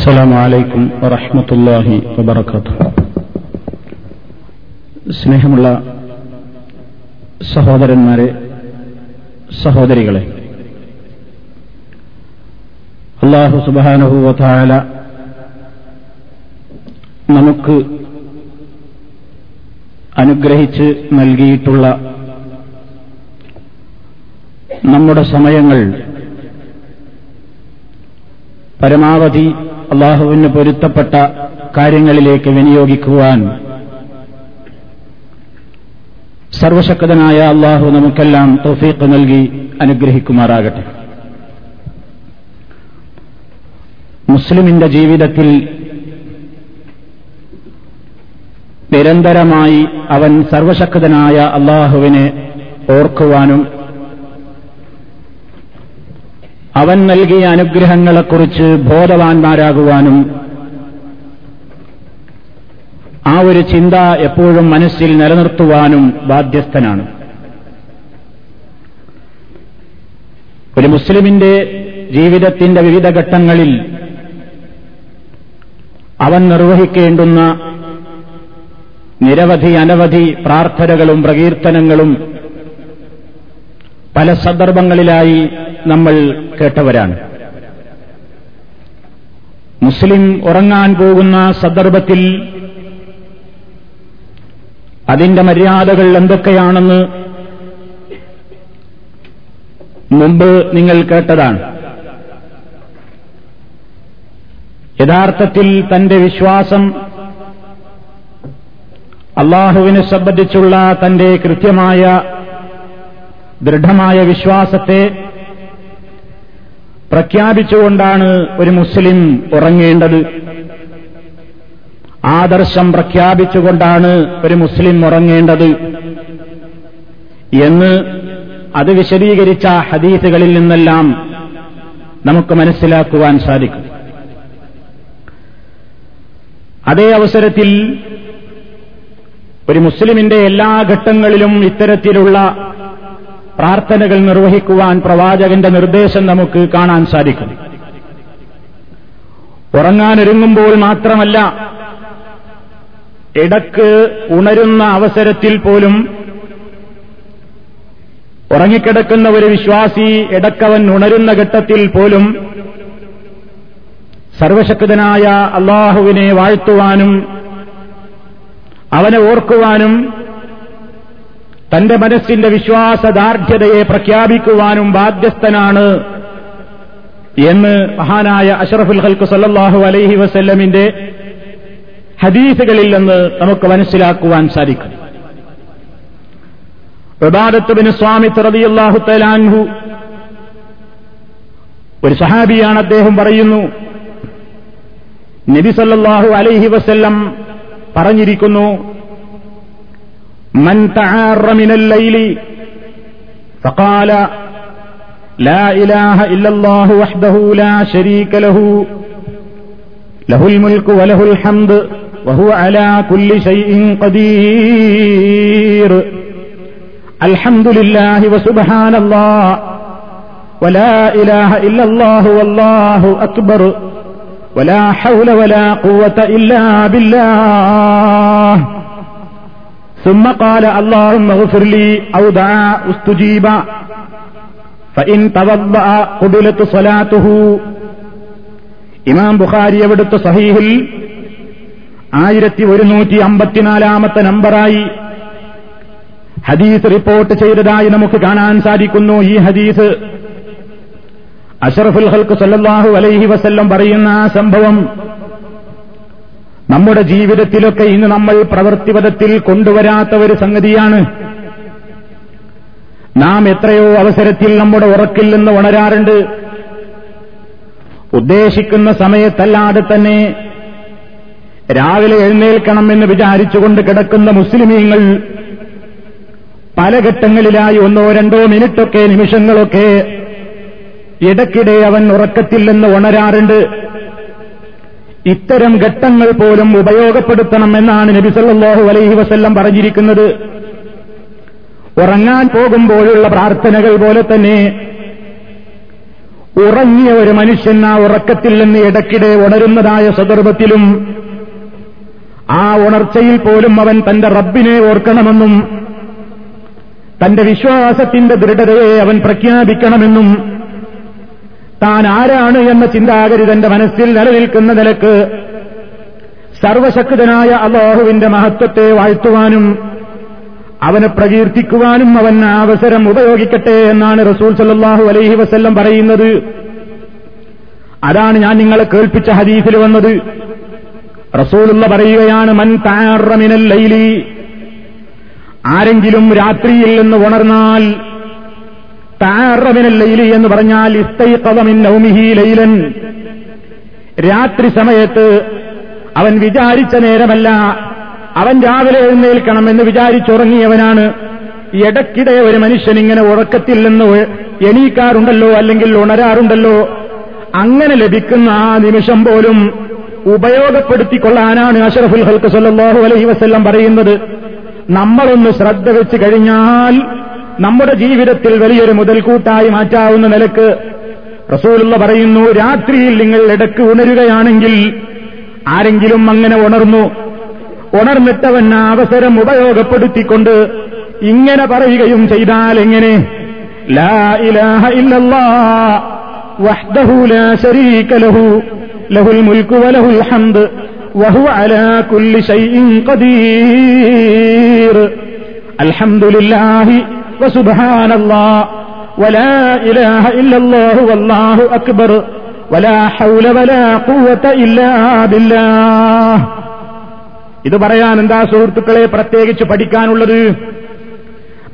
السلام عليكم ورحمة الله وبركاته സ്നേഹമുള്ള സഹോദരന്മാരെ സഹോദരികളെ അള്ളാഹു സുബാനഹുവല നമുക്ക് അനുഗ്രഹിച്ച് നൽകിയിട്ടുള്ള നമ്മുടെ സമയങ്ങൾ പരമാവധി അള്ളാഹുവിന് പൊരുത്തപ്പെട്ട കാര്യങ്ങളിലേക്ക് വിനിയോഗിക്കുവാൻ സർവശക്തനായ അള്ളാഹു നമുക്കെല്ലാം തൗഫീഖ് നൽകി അനുഗ്രഹിക്കുമാറാകട്ടെ. മുസ്ലിമിന്റെ ജീവിതത്തിൽ നിരന്തരമായി അവൻ സർവശക്തനായ അള്ളാഹുവിനെ ഓർക്കുവാനും അവൻ നൽകിയ അനുഗ്രഹങ്ങളെക്കുറിച്ച് ബോധവാന്മാരാകുവാനും ആ ഒരു ചിന്ത എപ്പോഴും മനസ്സിൽ നിലനിർത്തുവാനും ബാധ്യസ്ഥനാണ്. ഒരു മുസ്ലിമിന്റെ ജീവിതത്തിന്റെ വിവിധ ഘട്ടങ്ങളിൽ അവൻ നിർവഹിക്കേണ്ടുന്ന നിരവധി അനവധി പ്രാർത്ഥനകളും പ്രകീർത്തനങ്ങളും പല സന്ദർഭങ്ങളിലായി നമ്മൾ കേട്ടവരാണ്. മുസ്ലിം ഉറങ്ങാൻ പോകുന്ന സന്ദർഭത്തിൽ അതിന്റെ മര്യാദകൾ എന്തൊക്കെയാണെന്ന് മുമ്പ് നിങ്ങൾ കേട്ടതാണ്. യഥാർത്ഥത്തിൽ തന്റെ വിശ്വാസം അള്ളാഹുവിനെ സംബന്ധിച്ചുള്ള തന്റെ കൃത്യമായ ദൃഢമായ വിശ്വാസത്തെ പ്രഖ്യാപിച്ചുകൊണ്ടാണ് ഒരു മുസ്ലിം ഉറങ്ങേണ്ടത്. ആദർശം പ്രഖ്യാപിച്ചുകൊണ്ടാണ് ഒരു മുസ്ലിം ഉറങ്ങേണ്ടത്. എന്ന് അത് വിശദീകരിച്ച ഹദീസുകളിൽ നിന്നെല്ലാം നമുക്ക് മനസ്സിലാക്കുവാൻ സാധിക്കും. അതേ അവസരത്തിൽ ഒരു മുസ്ലിമിന്റെ എല്ലാ ഘട്ടങ്ങളിലും ഇത്തരത്തിലുള്ള പ്രാർത്ഥനകൾ നിർവഹിക്കുവാൻ പ്രവാചകന്റെ നിർദ്ദേശം നമുക്ക് കാണാൻ സാധിക്കും. ഉറങ്ങാനൊരുങ്ങുമ്പോൾ മാത്രമല്ല ഇടയ്ക്ക് ഉണരുന്ന അവസരത്തിൽ പോലും ഉറങ്ങിക്കിടക്കുന്ന ഒരു വിശ്വാസി ഇടക്കവൻ ഉണരുന്ന ഘട്ടത്തിൽ പോലും സർവശക്തനായ അള്ളാഹുവിനെ വാഴ്ത്തുവാനും അവനെ ഓർക്കുവാനും തന്റെ മനസ്സിന്റെ വിശ്വാസദാർഢ്യതയെ പ്രഖ്യാപിക്കുവാനും ബാധ്യസ്ഥനാണ് എന്ന് മഹാനായ അഷറഫുൽ ഹൽക്ക് സല്ലാഹു അലൈഹി വസല്ലമിന്റെ ഹദീസുകളിൽ നിന്ന് നമുക്ക് മനസ്സിലാക്കുവാൻ സാധിക്കും. പ്രഭാതത്തുബിന് സ്വാമി റളിയല്ലാഹു തലാൻഹു ഒരു സഹാബിയാണ് അദ്ദേഹം പറയുന്നു നബി സല്ലല്ലാഹു അലൈഹി വസല്ലം പറഞ്ഞിരിക്കുന്നു من تعار من الليل فقال لا إله إلا الله وحده لا شريك له. له الملك وله الحمد وهو على كل شيء قدير. الحمد لله وسبحان الله. ولا إله إلا الله والله أكبر. ولا حول ولا قوة إلا بالله. ثم قال اللهم اغفر لي أو دعا استجيب فإن توضأ قبلت صلاته ഇമാം ബുഖാരി എവിടുത്തെ സഹീഹിൽ ആയിരത്തി ഒരുന്നൂറ്റി അമ്പത്തിനാലാമത്തെ നമ്പറായി ഹദീസ് റിപ്പോർട്ട് ചെയ്തതായി നമുക്ക് കാണാൻ സാധിക്കുന്നു ഈ ഹദീസ് അഷറഫുൽ ഹൽക്ക് സല്ലാഹു അലൈഹി വസല്ലം പറയുന്ന ആ സംഭവം നമ്മുടെ ജീവിതത്തിലൊക്കെ ഇന്ന് നമ്മൾ പ്രവൃത്തിപഥത്തിൽ കൊണ്ടുവരാത്ത ഒരു സംഗതിയാണ്. നാം എത്രയോ അവസരത്തിൽ നമ്മുടെ ഉറക്കിൽ നിന്ന് ഉണരാറുണ്ട്. ഉദ്ദേശിക്കുന്ന സമയത്തല്ലാതെ തന്നെ രാവിലെ എഴുന്നേൽക്കണമെന്ന് വിചാരിച്ചുകൊണ്ട് കിടക്കുന്ന മുസ്ലിമീങ്ങൾ പല ഘട്ടങ്ങളിലായി ഒന്നോ രണ്ടോ മിനിറ്റൊക്കെ നിമിഷങ്ങളൊക്കെ ഇടയ്ക്കിടെ അവൻ ഉറക്കത്തിൽ നിന്ന് ഉണരാറുണ്ട്. ഇത്തരം ഘട്ടങ്ങൾ പോലും ഉപയോഗപ്പെടുത്തണം എന്നാണ് നബി നബിസല്ലാഹു അലൈഹി വസല്ലം പറഞ്ഞിരിക്കുന്നത്. ഉറങ്ങാൻ പോകുമ്പോഴുള്ള പ്രാർത്ഥനകൾ പോലെ തന്നെ ഉറങ്ങിയ ഒരു മനുഷ്യൻ ആ ഉറക്കത്തിൽ നിന്ന് ഇടയ്ക്കിടെ ഉണരുന്നതായ സന്ദർഭത്തിലും ആ ഉണർച്ചയിൽ പോലും അവൻ തന്റെ റബ്ബിനെ ഓർക്കണമെന്നും തന്റെ വിശ്വാസത്തിന്റെ ദൃഢതയെ അവൻ പ്രഖ്യാപിക്കണമെന്നും താൻ ആരാണ് എന്ന ചിന്താഗതി തന്റെ മനസ്സിൽ നിലനിൽക്കുന്ന നിലയ്ക്ക് സർവശക്തനായ അള്ളാഹുവിന്റെ മഹത്വത്തെ വാഴ്ത്തുവാനും അവനെ പ്രകീർത്തിക്കുവാനും അവൻ അവസരം ഉപയോഗിക്കട്ടെ എന്നാണ് റസൂൽ സല്ലാഹു അലൈഹി വസ്ല്ലം പറയുന്നത്. അതാണ് ഞാൻ നിങ്ങളെ കേൾപ്പിച്ച ഹദീസിൽ വന്നത്. റസൂലുള്ള പറയുകയാണ് മൻ താറമിനൽ ലൈലി. ആരെങ്കിലും രാത്രിയിൽ നിന്ന് ഉണർന്നാൽ താറമിനൽ ലൈലി എന്ന് പറഞ്ഞാൽ ഇസ്തൈഖമിൻ നൗമിഹി ലൈലൻ. രാത്രി സമയത്ത് അവൻ വിചാരിച്ച നേരമല്ല അവൻ രാവിലെ എഴുന്നേൽക്കണം എന്ന് വിചാരിച്ചുറങ്ങിയവനാണ്. ഇടയ്ക്കിടെ ഒരു മനുഷ്യൻ ഇങ്ങനെ ഉറക്കത്തിൽ നിന്ന് എണീക്കാറുണ്ടല്ലോ അല്ലെങ്കിൽ ഉണരാറുണ്ടല്ലോ. അങ്ങനെ ലഭിക്കുന്ന ആ നിമിഷം പോലും ഉപയോഗപ്പെടുത്തിക്കൊള്ളാനാണ് അഷറഫുൽ ഹൽക്ക് സല്ലാഹു അലൈഹി പറയുന്നത്. നമ്മളൊന്ന് ശ്രദ്ധ വെച്ച് കഴിഞ്ഞാൽ നമ്മുടെ ജീവിതത്തിൽ വലിയൊരു മുതൽക്കൂട്ടായി മാറ്റാവുന്ന നിലയ്ക്ക് റസൂലുള്ള പറയുന്നു രാത്രിയിൽ നിങ്ങൾ ഇടയ്ക്ക് ഉണരുകയാണെങ്കിൽ ആരെങ്കിലും അങ്ങനെ ഉണർന്നു ഉണർന്നിട്ടവൻ അവസരം ഉപയോഗപ്പെടുത്തിക്കൊണ്ട് ഇങ്ങനെ പറയുകയും ചെയ്താൽ എങ്ങനെ? ലാ ഇലാഹ വഹ്ദഹു ലാ ലഹു ലഹുൽ വലഹുൽ വഹു അലാ കുല്ലി ഷൈഇൻ ഖദീർ. അൽഹംദുലില്ലാഹി അക്ബർ ഇത് പറയാൻ എന്താ സുഹൃത്തുക്കളെ പ്രത്യേകിച്ച് പഠിക്കാനുള്ളത്?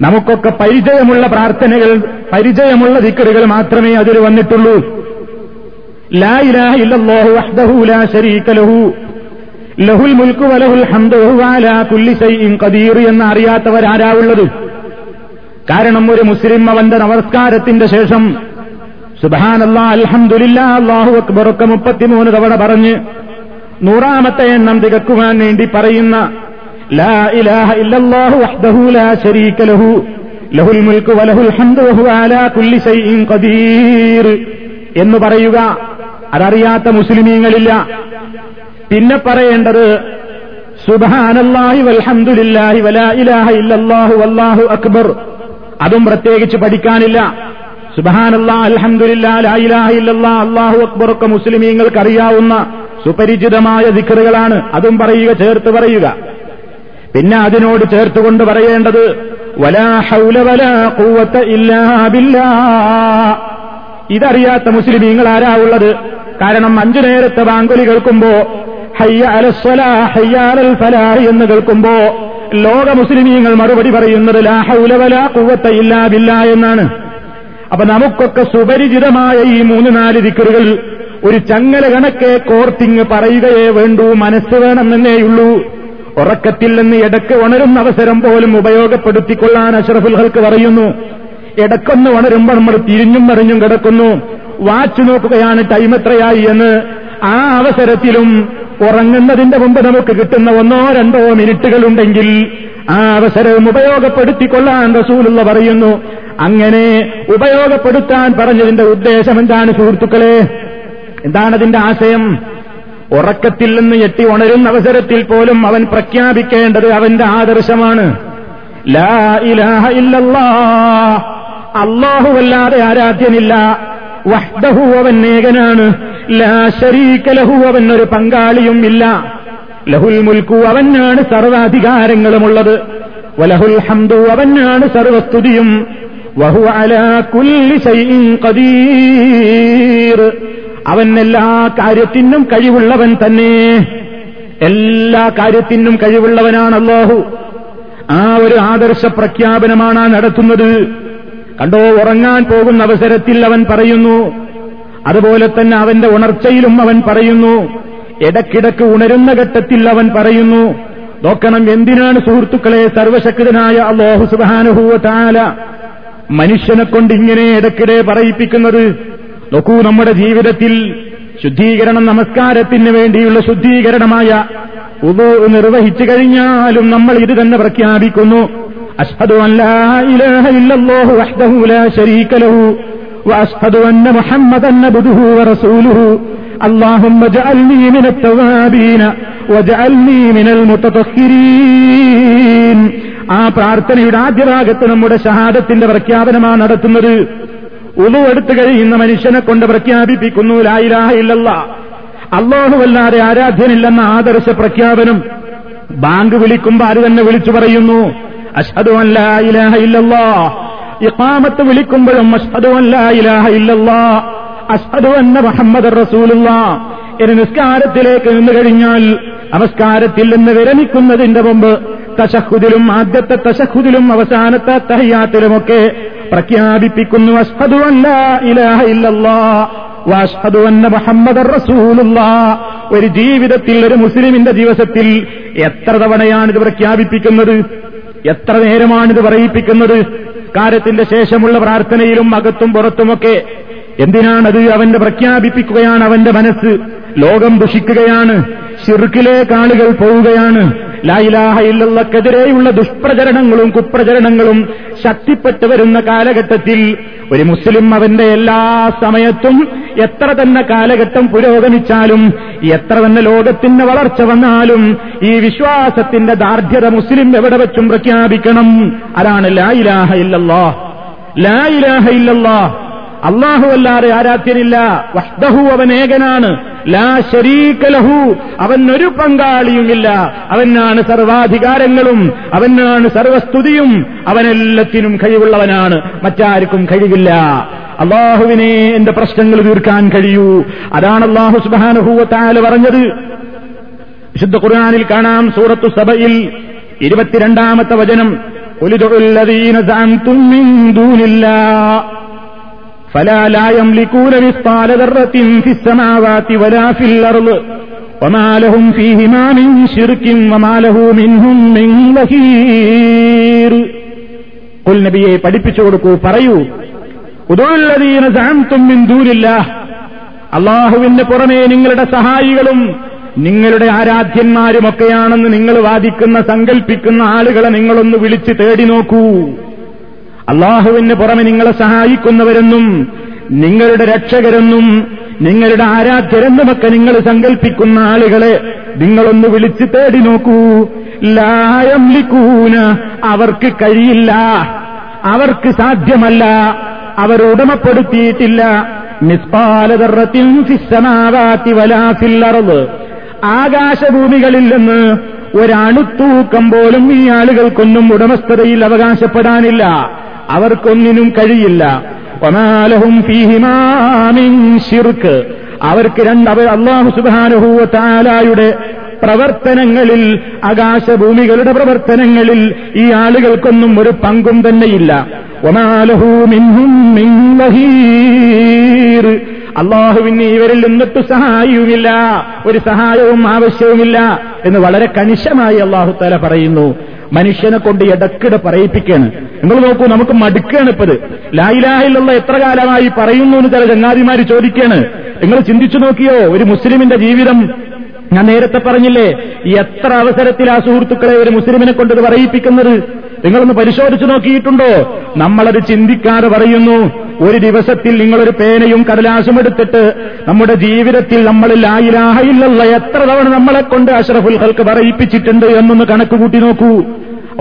നമുക്കൊക്കെ പരിചയമുള്ള പ്രാർത്ഥനകൾ പരിചയമുള്ള ദിക്കറുകൾ മാത്രമേ അതിൽ വന്നിട്ടുള്ളൂ. ലാ ഇലാഹ ഇല്ലല്ലാഹു വഹ്ദഹു ലാ ശരീക ലഹു. ലഹുൽ മുൽക്കു വലഹുൽ ഹംദു വഅലാ കുല്ലി ഷൈഇൻ ഖദീർ എന്ന് അറിയാത്തവരാരാ ഉള്ളത്? കാരണം ഒരു മുസ്ലിം അവന്റെ നമസ്കാരത്തിന്റെ ശേഷം സുബാനല്ലാ അൽഹംദുലില്ലാ അല്ലാഹു അക്ബർ ഒക്കെ മുപ്പത്തിമൂന്ന് തവണ പറഞ്ഞ് നൂറാമത്തെ എണ്ണം തികക്കുവാൻ വേണ്ടി പറയുന്ന ലാ ഇലാഹ ഇല്ലല്ലാഹു ലാ ശരീക ലഹു ലഹുൽ വലഹുൽ അലാ കുല്ലി ഖദീർ എന്ന് പറയുക. അതറിയാത്ത മുസ്ലിമീങ്ങളില്ല. പിന്നെ പറയേണ്ടത് സുബാനല്ലാഹി വൽഹംദുലില്ലാഹി വലാ ഇലാഹ ഇല്ലല്ലാഹു വല്ലാഹു അക്ബർ അതും പ്രത്യേകിച്ച് പഠിക്കാനില്ല. സുബഹാനല്ലാ അൽഹംദുലില്ലാ ലാ ഇലാഹ ഇല്ലല്ലാ അല്ലാഹു അക്ബർ ഒക്കെ മുസ്ലിമീങ്ങൾക്ക് അറിയാവുന്ന സുപരിചിതമായ ദിക്കറുകളാണ് അതും പറയുക ചേർത്ത് പറയുക. പിന്നെ അതിനോട് ചേർത്തുകൊണ്ട് പറയേണ്ടത് ഇതറിയാത്ത മുസ്ലിമീങ്ങൾ ആരാ ഉള്ളത്? കാരണം അഞ്ചു നേരത്തെ ബാങ്കുലി കേൾക്കുമ്പോ ഹയ്യ അലസ്വലാ ഹയ്യാലൽ ഫലാഹ് എന്ന് കേൾക്കുമ്പോ ലോക മുസ്ലിമീങ്ങൾ മറുപടി പറയുന്നത് ലാ ഹൗല വലാ ഖുവത ഇല്ലാ ബില്ലാ എന്നാണ്. അപ്പൊ നമുക്കൊക്കെ സുപരിചിതമായ ഈ മൂന്ന് നാല് ദിക്കറുകൾ ഒരു ചങ്ങല കണക്കെ കോർത്തിങ് പറയുകയേ വേണ്ടൂ മനസ്സ് വേണമെന്നേയുള്ളൂ ഉറക്കത്തിൽ നിന്ന് ഇടയ്ക്ക് ഉണരുന്ന അവസരം പോലും ഉപയോഗപ്പെടുത്തിക്കൊള്ളാൻ അഷറഫുൽ ഹൽക്ക് പറയുന്നു. ഇടക്കൊന്ന് ഉണരുമ്പോൾ നമ്മൾ തിരിഞ്ഞും മറിഞ്ഞും കിടക്കുന്നു. വാച്ച് നോക്കുകയാണ് ടൈം എത്രയായി എന്ന്. ആ അവസരത്തിലും ഉറങ്ങുന്നതിന്റെ മുമ്പ് നമുക്ക് കിട്ടുന്ന ഒന്നോ രണ്ടോ മിനിറ്റുകളുണ്ടെങ്കിൽ ആ അവസരം ഉപയോഗപ്പെടുത്തിക്കൊള്ളാൻ റസൂലുള്ള പറയുന്നു. അങ്ങനെ ഉപയോഗപ്പെടുത്താൻ പറഞ്ഞതിന്റെ ഉദ്ദേശം എന്താണ് സുഹൃത്തുക്കളെ? എന്താണതിന്റെ ആശയം? ഉറക്കത്തിൽ നിന്ന് ഞെട്ടി ഉണരുന്ന അവസരത്തിൽ പോലും അവൻ പ്രഖ്യാപിക്കേണ്ടത് അവന്റെ ആദർശമാണ്. അള്ളാഹുവല്ലാതെ ആരാധ്യനില്ല. വഹ്ദഹു അവൻ ഏകനാണ്. ലാ ശരീക ലഹു അവൻ ഒരു പങ്കാളിയും ഇല്ല. ലഹുൽ മുൽക്കു അവനാണ് സർവാധികാരങ്ങളുമുള്ളത്. വലഹുൽ ഹംദു അവനാണ് സർവസ്തുതിയും. വഹു അലാ കുല്ലി കദീർ അവൻ എല്ലാ കാര്യത്തിനും കഴിവുള്ളവൻ തന്നെ. എല്ലാ കാര്യത്തിനും കഴിവുള്ളവനാണ് അല്ലാഹു ആ ഒരു ആദർശ പ്രഖ്യാപനമാണ് നടത്തുന്നത്. കണ്ടോ ഉറങ്ങാൻ പോകുന്ന അവസരത്തിൽ അവൻ പറയുന്നു അതുപോലെ തന്നെ അവന്റെ ഉണർച്ചയിലും അവൻ പറയുന്നു ഇടക്കിടക്ക് ഉണരുന്ന ഘട്ടത്തിൽ അവൻ പറയുന്നു നോക്കണം എന്തിനാണ് സുഹൃത്തുക്കളെ സർവശക്തനായ അള്ളാഹു സുബാനുഭൂവത്താല മനുഷ്യനെ കൊണ്ട് ഇങ്ങനെ ഇടക്കിടെ പറയിപ്പിക്കുന്നത്? നോക്കൂ നമ്മുടെ ജീവിതത്തിൽ ശുദ്ധീകരണം നമസ്കാരത്തിന് വേണ്ടിയുള്ള ശുദ്ധീകരണമായ ഉദു നിർവഹിച്ചു കഴിഞ്ഞാലും നമ്മൾ ഇത് തന്നെ പ്രഖ്യാപിക്കുന്നു. അഷ്ഹദു അല്ലാ ഇലാഹ ഇല്ലല്ലാഹു വഹ്ദഹു ലാ ശരീക ലഹു وأشهد أن محمدا عبده ورسوله اللهم اجعلني من التوابين واجعلني من المتطهرين ആ പ്രാർത്ഥനയുടെ ആദ്യ ഭാഗത്ത് നമ്മുടെ ഷഹാദത്തിന്റെ പ്രഖ്യാപനമാണ് നടത്തുന്നത് ഉളു എടുത്തു കഴിയുന്ന മനുഷ്യനെ കൊണ്ട് പ്രഖ്യാപിപ്പിക്കുന്നു ലായിലാഹ ഇല്ലല്ല അല്ലാഹുവല്ലാതെ ആരാധ്യനില്ലെന്ന ആദർശ പ്രഖ്യാപനം ബാങ്ക് വിളിക്കുമ്പോ അത് തന്നെ വിളിച്ചു പറയുന്നു അഷ്ഹദു അല്ലാ ഇലാഹ ഇല്ലല്ലാ ഇഖാമത്ത് വിളിക്കുമ്പോഴും അഷ്ഹദു അല്ലാ ഇലാഹ അഷ്ഹദു അന്ന മുഹമ്മദ് റസൂലുള്ള ഇനി നിസ്കാരത്തിലേക്ക് നിന്ന് കഴിഞ്ഞാൽ നമസ്കാരത്തിൽ നിന്ന് വിരമിക്കുന്നതിന്റെ മുമ്പ് തശഹുദിലും ആദ്യത്തെ തശഹുദിലും അവസാനത്തെ തഹയാത്തിലുമൊക്കെ പ്രഖ്യാപിപ്പിക്കുന്നു അഷ്ഹദു അല്ലാ ഇലാഹ ഇല്ലല്ലാ അന്ന ഒരു ജീവിതത്തിൽ ഒരു മുസ്ലിമിന്റെ ദിവസത്തിൽ എത്ര തവണയാണിത് പ്രഖ്യാപിപ്പിക്കുന്നത്? എത്ര നേരമാണിത് പറയിപ്പിക്കുന്നത്? കാര്യത്തിന്റെ ശേഷമുള്ള പ്രാർത്ഥനയിലും അകത്തും പുറത്തുമൊക്കെ എന്തിനാണത് അവന്റെ പ്രഖ്യാപിപ്പിക്കുകയാണ് അവന്റെ മനസ്സ്? ലോകം ദുഷിക്കുകയാണ്. ഷിർക്കിലേക്ക് ആളുകൾ പോവുകയാണ്. ലായിലാഹയില്ലക്കെതിരെയുള്ള ദുഷ്പ്രചരണങ്ങളും കുപ്രചരണങ്ങളും ശക്തിപ്പെട്ടു വരുന്ന കാലഘട്ടത്തിൽ ഒരു മുസ്ലിം അവന്റെ എല്ലാ സമയത്തും എത്ര തന്നെ കാലഘട്ടം പുരോഗമിച്ചാലും എത്ര തന്നെ ലോകത്തിന്റെ വളർച്ച വന്നാലും ഈ വിശ്വാസത്തിന്റെ ദാർഢ്യത മുസ്ലിം എവിടെ വെച്ചും പ്രഖ്യാപിക്കണം. അതാണ് ലായിലാഹ ഇല്ലല്ലാ ലായിലാഹ ഇല്ലല്ലാ അള്ളാഹുവല്ലാതെ ആരാധ്യനില്ല. വഷ്ടഹു അവൻ ഏകനാണ്. ലാ ശരീകലഹു അവൻ ഒരു പങ്കാളിയുമില്ല. അവനാണ് സർവാധികാരങ്ങളും. അവനാണ് സർവസ്തുതിയും. അവനെല്ലാത്തിനും കഴിവുള്ളവനാണ്. മറ്റാർക്കും കഴിവില്ല. അള്ളാഹുവിനെ എന്റെ പ്രശ്നങ്ങൾ തീർക്കാൻ കഴിയൂ. അതാണ് അള്ളാഹു സുബാനുഭൂവത്താൽ പറഞ്ഞത്. വിശുദ്ധ ഖുർആാനിൽ കാണാം സൂറത്തു സഭയിൽ ഇരുപത്തിരണ്ടാമത്തെ വചനം. ഒലിതൊഴുല്ലതീനതാൻ തുമ്മിന്തൂനില്ല നബിയെ പഠിപ്പിച്ചു കൊടുക്കൂ പറയൂ അള്ളാഹുവിന്റെ പുറമേ നിങ്ങളുടെ സഹായികളും നിങ്ങളുടെ ആരാധ്യന്മാരുമൊക്കെയാണെന്ന് നിങ്ങൾ വാദിക്കുന്ന സങ്കൽപ്പിക്കുന്ന ആളുകളെ നിങ്ങളൊന്ന് വിളിച്ച് തേടി നോക്കൂ. അള്ളാഹുവിന് പുറമെ നിങ്ങളെ സഹായിക്കുന്നവരെന്നും നിങ്ങളുടെ രക്ഷകരെന്നും നിങ്ങളുടെ ആരാധ്യരെന്നുമൊക്കെ നിങ്ങൾ സങ്കല്പിക്കുന്ന ആളുകളെ നിങ്ങളൊന്ന് വിളിച്ച് തേടി നോക്കൂ. ലായം ലിക്കൂന അവർക്ക് കഴിയില്ല. അവർക്ക് സാധ്യമല്ല. അവർ ഉടമപ്പെടുത്തിയിട്ടില്ല. നിസ്പാലതറത്തിൻ ഫിസ്സമാവാത്തി വലാഫില്ലറവ് ആകാശഭൂമികളിൽ നിന്ന് ഒരണുത്തൂക്കം പോലും ഈ ആളുകൾക്കൊന്നും ഉടമസ്ഥതയിൽ അവകാശപ്പെടാനില്ല. അവർക്കൊന്നിനും കഴിയില്ല. ഒമാലഹും ഷിർക്ക് അവർക്ക് രണ്ട് അവർ അള്ളാഹു സുബാനുഹൂവ താലായുടെ പ്രവർത്തനങ്ങളിൽ ആകാശഭൂമികളുടെ പ്രവർത്തനങ്ങളിൽ ഈ ആളുകൾക്കൊന്നും ഒരു പങ്കും തന്നെയില്ല. അള്ളാഹുവിന് ഇവരിൽ നിന്നിട്ട് സഹായവുമില്ല ഒരു സഹായവും ആവശ്യവുമില്ല എന്ന് വളരെ കണിശമായി അള്ളാഹു തല പറയുന്നു. മനുഷ്യനെ കൊണ്ട് ഇടക്കിടെ പറയിപ്പിക്കാണ് നിങ്ങൾ നോക്കൂ നമുക്ക് മടുക്കുകയാണ് ഇപ്പത്. ലായിലാഹിലുള്ള എത്ര കാലമായി പറയുന്നു എന്ന് ചില ചങ്ങാതിമാര് ചോദിക്കാണ് നിങ്ങൾ ചിന്തിച്ചു നോക്കിയോ ഒരു മുസ്ലിമിന്റെ ജീവിതം? ഞാൻ നേരത്തെ പറഞ്ഞില്ലേ എത്ര അവസരത്തിൽ ആ സുഹൃത്തുക്കളെ ഒരു മുസ്ലിമിനെ കൊണ്ടത് പറയിപ്പിക്കുന്നത്? നിങ്ങളൊന്ന് പരിശോധിച്ചു നോക്കിയിട്ടുണ്ടോ? നമ്മളത് ചിന്തിക്കാതെ പറയുന്നു ഒരു ദിവസത്തിൽ നിങ്ങളൊരു പേനയും കടലാസും എടുത്തിട്ട് നമ്മുടെ ജീവിതത്തിൽ നമ്മൾ ആയിരാഹയില്ലല്ല എത്ര തവണ നമ്മളെ കൊണ്ട് അഷ്റഫുൽ ഹൽക്ക് പറയിപ്പിച്ചിട്ടുണ്ട് എന്നൊന്ന് കണക്ക് കൂട്ടി നോക്കൂ.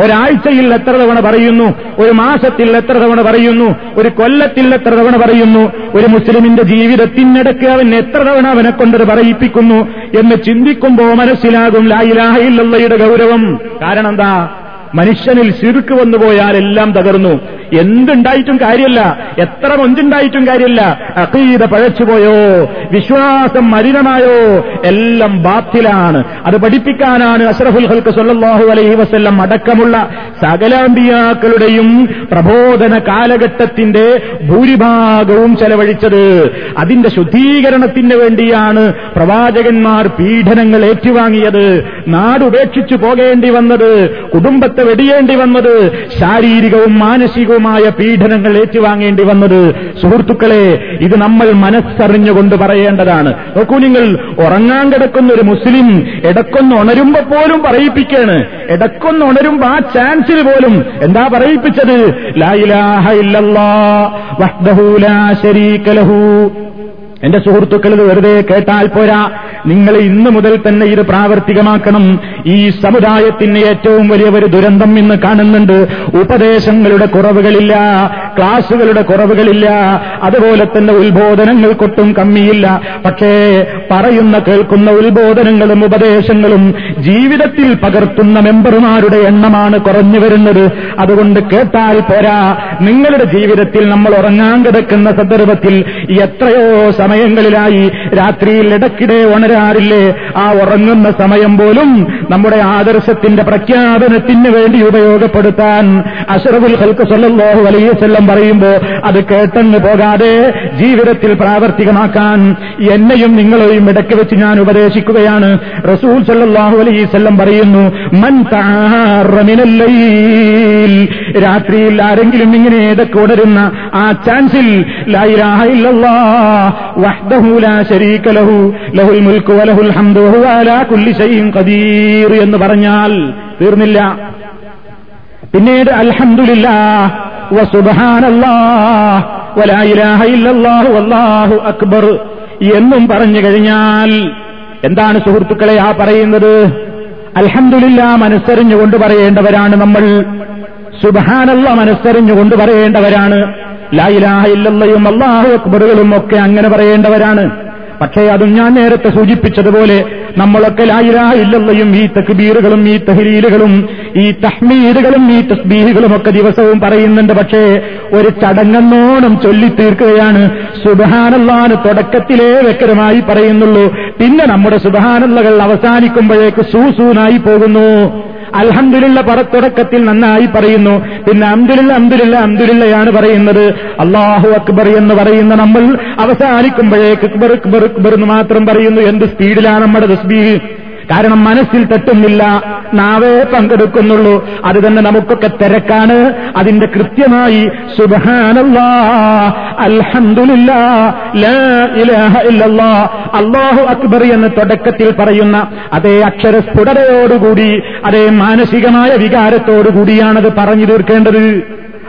ഒരാഴ്ചയിൽ എത്ര തവണ പറയുന്നു ഒരു മാസത്തിൽ എത്ര തവണ പറയുന്നു ഒരു കൊല്ലത്തിൽ എത്ര തവണ പറയുന്നു ഒരു മുസ്ലിമിന്റെ ജീവിതത്തിനിടയ്ക്ക് അവൻ എത്ര തവണ അവനെ കൊണ്ടത് പറയിപ്പിക്കുന്നു എന്ന് ചിന്തിക്കുമ്പോ മനസ്സിലാകും ലായിലാഹയില്ലയുടെ ഗൗരവം. കാരണം എന്താ? മനുഷ്യനിൽ ശിർക്ക് വന്നുപോയാൽ എല്ലാം തകർന്നു? എന്തുണ്ടായിട്ടും കാര്യമല്ല എത്ര മൊഞ്ചുണ്ടായിട്ടും കാര്യമല്ല അഖീദ പഴച്ചുപോയോ? വിശ്വാസം മലിനമായോ? എല്ലാം ബാത്തിലാണ്. അത് പഠിപ്പിക്കാനാണ് അഷ്റഫുൽ ഹൽക്ക് സൊല്ലാഹു അലൈഹി വസ്ല്ലം അടക്കമുള്ള സകലാമ്പിയാക്കളുടെയും പ്രബോധന കാലഘട്ടത്തിന്റെ ഭൂരിഭാഗവും ചെലവഴിച്ചത്. അതിന്റെ ശുദ്ധീകരണത്തിന് വേണ്ടിയാണ് പ്രവാചകന്മാർ പീഡനങ്ങൾ ഏറ്റുവാങ്ങിയത്. നാടുപേക്ഷിച്ചു പോകേണ്ടി വന്നത് കുടുംബത്തെ വെടിയേണ്ടി വന്നത് ശാരീരികവും മാനസികവുമായ പീഡനങ്ങൾ ഏറ്റുവാങ്ങേണ്ടി വന്നത്. സുഹൃത്തുക്കളെ ഇത് നമ്മൾ മനസ്സറിഞ്ഞുകൊണ്ട് പറയേണ്ടതാണ്. നോക്കൂ നിങ്ങൾ ഉറങ്ങാൻ കിടക്കുന്ന ഒരു മുസ്ലിം ഇടക്കൊന്ന് ഉണരുമ്പോ പോലും പറയിപ്പിക്കാണ്. ഇടക്കൊന്ന് ഉണരുമ്പോ ആ ചാൻസിൽ പോലും എന്താ പറയിപ്പിച്ചത്? എന്റെ സുഹൃത്തുക്കൾ ഇത് വെറുതെ കേട്ടാൽ പോരാ. നിങ്ങൾ ഇന്ന് മുതൽ തന്നെ ഇത് പ്രാവർത്തികമാക്കണം. ഈ സമുദായത്തിന് ഏറ്റവും വലിയ ഒരു ദുരന്തം ഇന്ന് കാണുന്നുണ്ട്. ഉപദേശങ്ങളുടെ കുറവുകളില്ല ക്ലാസുകളുടെ കുറവുകളില്ല അതുപോലെ തന്നെ ഉത്ബോധനങ്ങൾക്കൊട്ടും കമ്മിയില്ല. പക്ഷേ പറയുന്ന കേൾക്കുന്ന ഉത്ബോധനങ്ങളും ഉപദേശങ്ങളും ജീവിതത്തിൽ പകർത്തുന്ന മെമ്പർമാരുടെ എണ്ണമാണ് കുറഞ്ഞു വരുന്നത്. അതുകൊണ്ട് കേട്ടാൽ പോരാ നിങ്ങളുടെ ജീവിതത്തിൽ നമ്മൾ ഉറങ്ങാൻ കിടക്കുന്ന സന്ദർഭത്തിൽ എത്രയോ സമയങ്ങളിലായി രാത്രിയിൽ ഇടയ്ക്കിടെ ഉണരാറില്ലേ? ആ ഉറങ്ങുന്ന സമയം പോലും നമ്മുടെ ആദർശത്തിന്റെ പ്രഖ്യാപനത്തിന് വേണ്ടി ഉപയോഗപ്പെടുത്താൻ അഷറഫുൽ ഹൽക്ക് സല്ലാഹു അലൈഹി വസല്ലം പറയുമ്പോ അത് കേട്ടെന്ന് പോകാതെ ജീവിതത്തിൽ പ്രാവർത്തികമാക്കാൻ എന്നെയും നിങ്ങളെയും ഇടയ്ക്ക് വെച്ച് ഞാൻ ഉപദേശിക്കുകയാണ്. റസൂൽ സല്ലാഹു അലൈഹി വസല്ലം പറയുന്നു മൻ രാത്രിയിൽ ആരെങ്കിലും ഇങ്ങനെ ഏതൊക്കെ ഉണരുന്ന ആ ചാൻസിൽ ലഹുൽ മുൽക്കു വലഹുൽ ഹംദു അലാ കുല്ലി ശൈഇൻ ഖദീർ. എന്ന് പറഞ്ഞാൽ തീർന്നില്ല. പിന്നീട് വല്ലാഹു അക്ബർ എന്നും പറഞ്ഞു കഴിഞ്ഞാൽ എന്താണ് സുഹൃത്തുക്കളെ ആ പറയുന്നത്? അൽഹന്ദില്ല മനസ്സറിഞ്ഞുകൊണ്ട് പറയേണ്ടവരാണ് നമ്മൾ. സുബഹാനല്ല മനസ്സറിഞ്ഞുകൊണ്ട് പറയേണ്ടവരാണ്. ലായിലാഹ ഇല്ലല്ലയും അള്ളാഹു അക്ബറുകളും ഒക്കെ അങ്ങനെ പറയേണ്ടവരാണ്. പക്ഷേ അതും ഞാൻ നേരത്തെ സൂചിപ്പിച്ചതുപോലെ നമ്മളൊക്കെ ലായിരാ ഇല്ലല്ലയും ഈ തക്ബീറുകളും ഈ തഹ്ലീലുകളും ഈ തഹ്മീദുകളും ഈ തസ്ബീഹുകളും ഒക്കെ ദിവസവും പറയുന്നുണ്ട്. പക്ഷേ ഒരു ചടങ്ങെന്നോണം ചൊല്ലിത്തീർക്കുകയാണ് സുബഹാനല്ലാന് തുടക്കത്തിലേ വ്യക്തമായി പറയുന്നുള്ളൂ. പിന്നെ നമ്മുടെ സുബഹാനല്ലകൾ അവസാനിക്കുമ്പോഴേക്ക് സൂസൂനായി പോകുന്നു. അൽഹന്ദിലുള്ള പറത്തുടക്കത്തിൽ നന്നായി പറയുന്നു. പിന്നെ അന്തുലില്ല അന്തുലില്ല അന്തുലില്ലയാണ് പറയുന്നത്. അള്ളാഹു അക്ബർ എന്ന് പറയുന്ന നമ്മൾ അവസാനിക്കുമ്പോഴേക്ക് അക്ബർ അക്ബർ അക്ബർ എന്ന് മാത്രം പറയുന്നു. എന്ത് സ്പീഡിലാണ് നമ്മുടെ തസ്ബീഹ്? കാരണം മനസ്സിൽ തട്ടുന്നില്ല നാവേ പങ്കെടുക്കുന്നുള്ളൂ. അത് തന്നെ നമുക്കൊക്കെ തിരക്കാണ്. അതിന്റെ കൃത്യമായി അല്ലാഹു അക്ബർ എന്ന് തുടക്കത്തിൽ പറയുന്ന അതേ അക്ഷര അക്ഷരസ്ഫുടതയോടുകൂടി അതേ മാനസികമായ വികാരത്തോടുകൂടിയാണത് പറഞ്ഞു തീർക്കേണ്ടത്.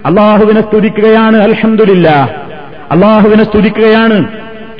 അള്ളാഹുവിനെ സ്തുതിക്കുകയാണ് അൽഹന്ദില്ല അള്ളാഹുവിനെ സ്തുതിക്കുകയാണ്.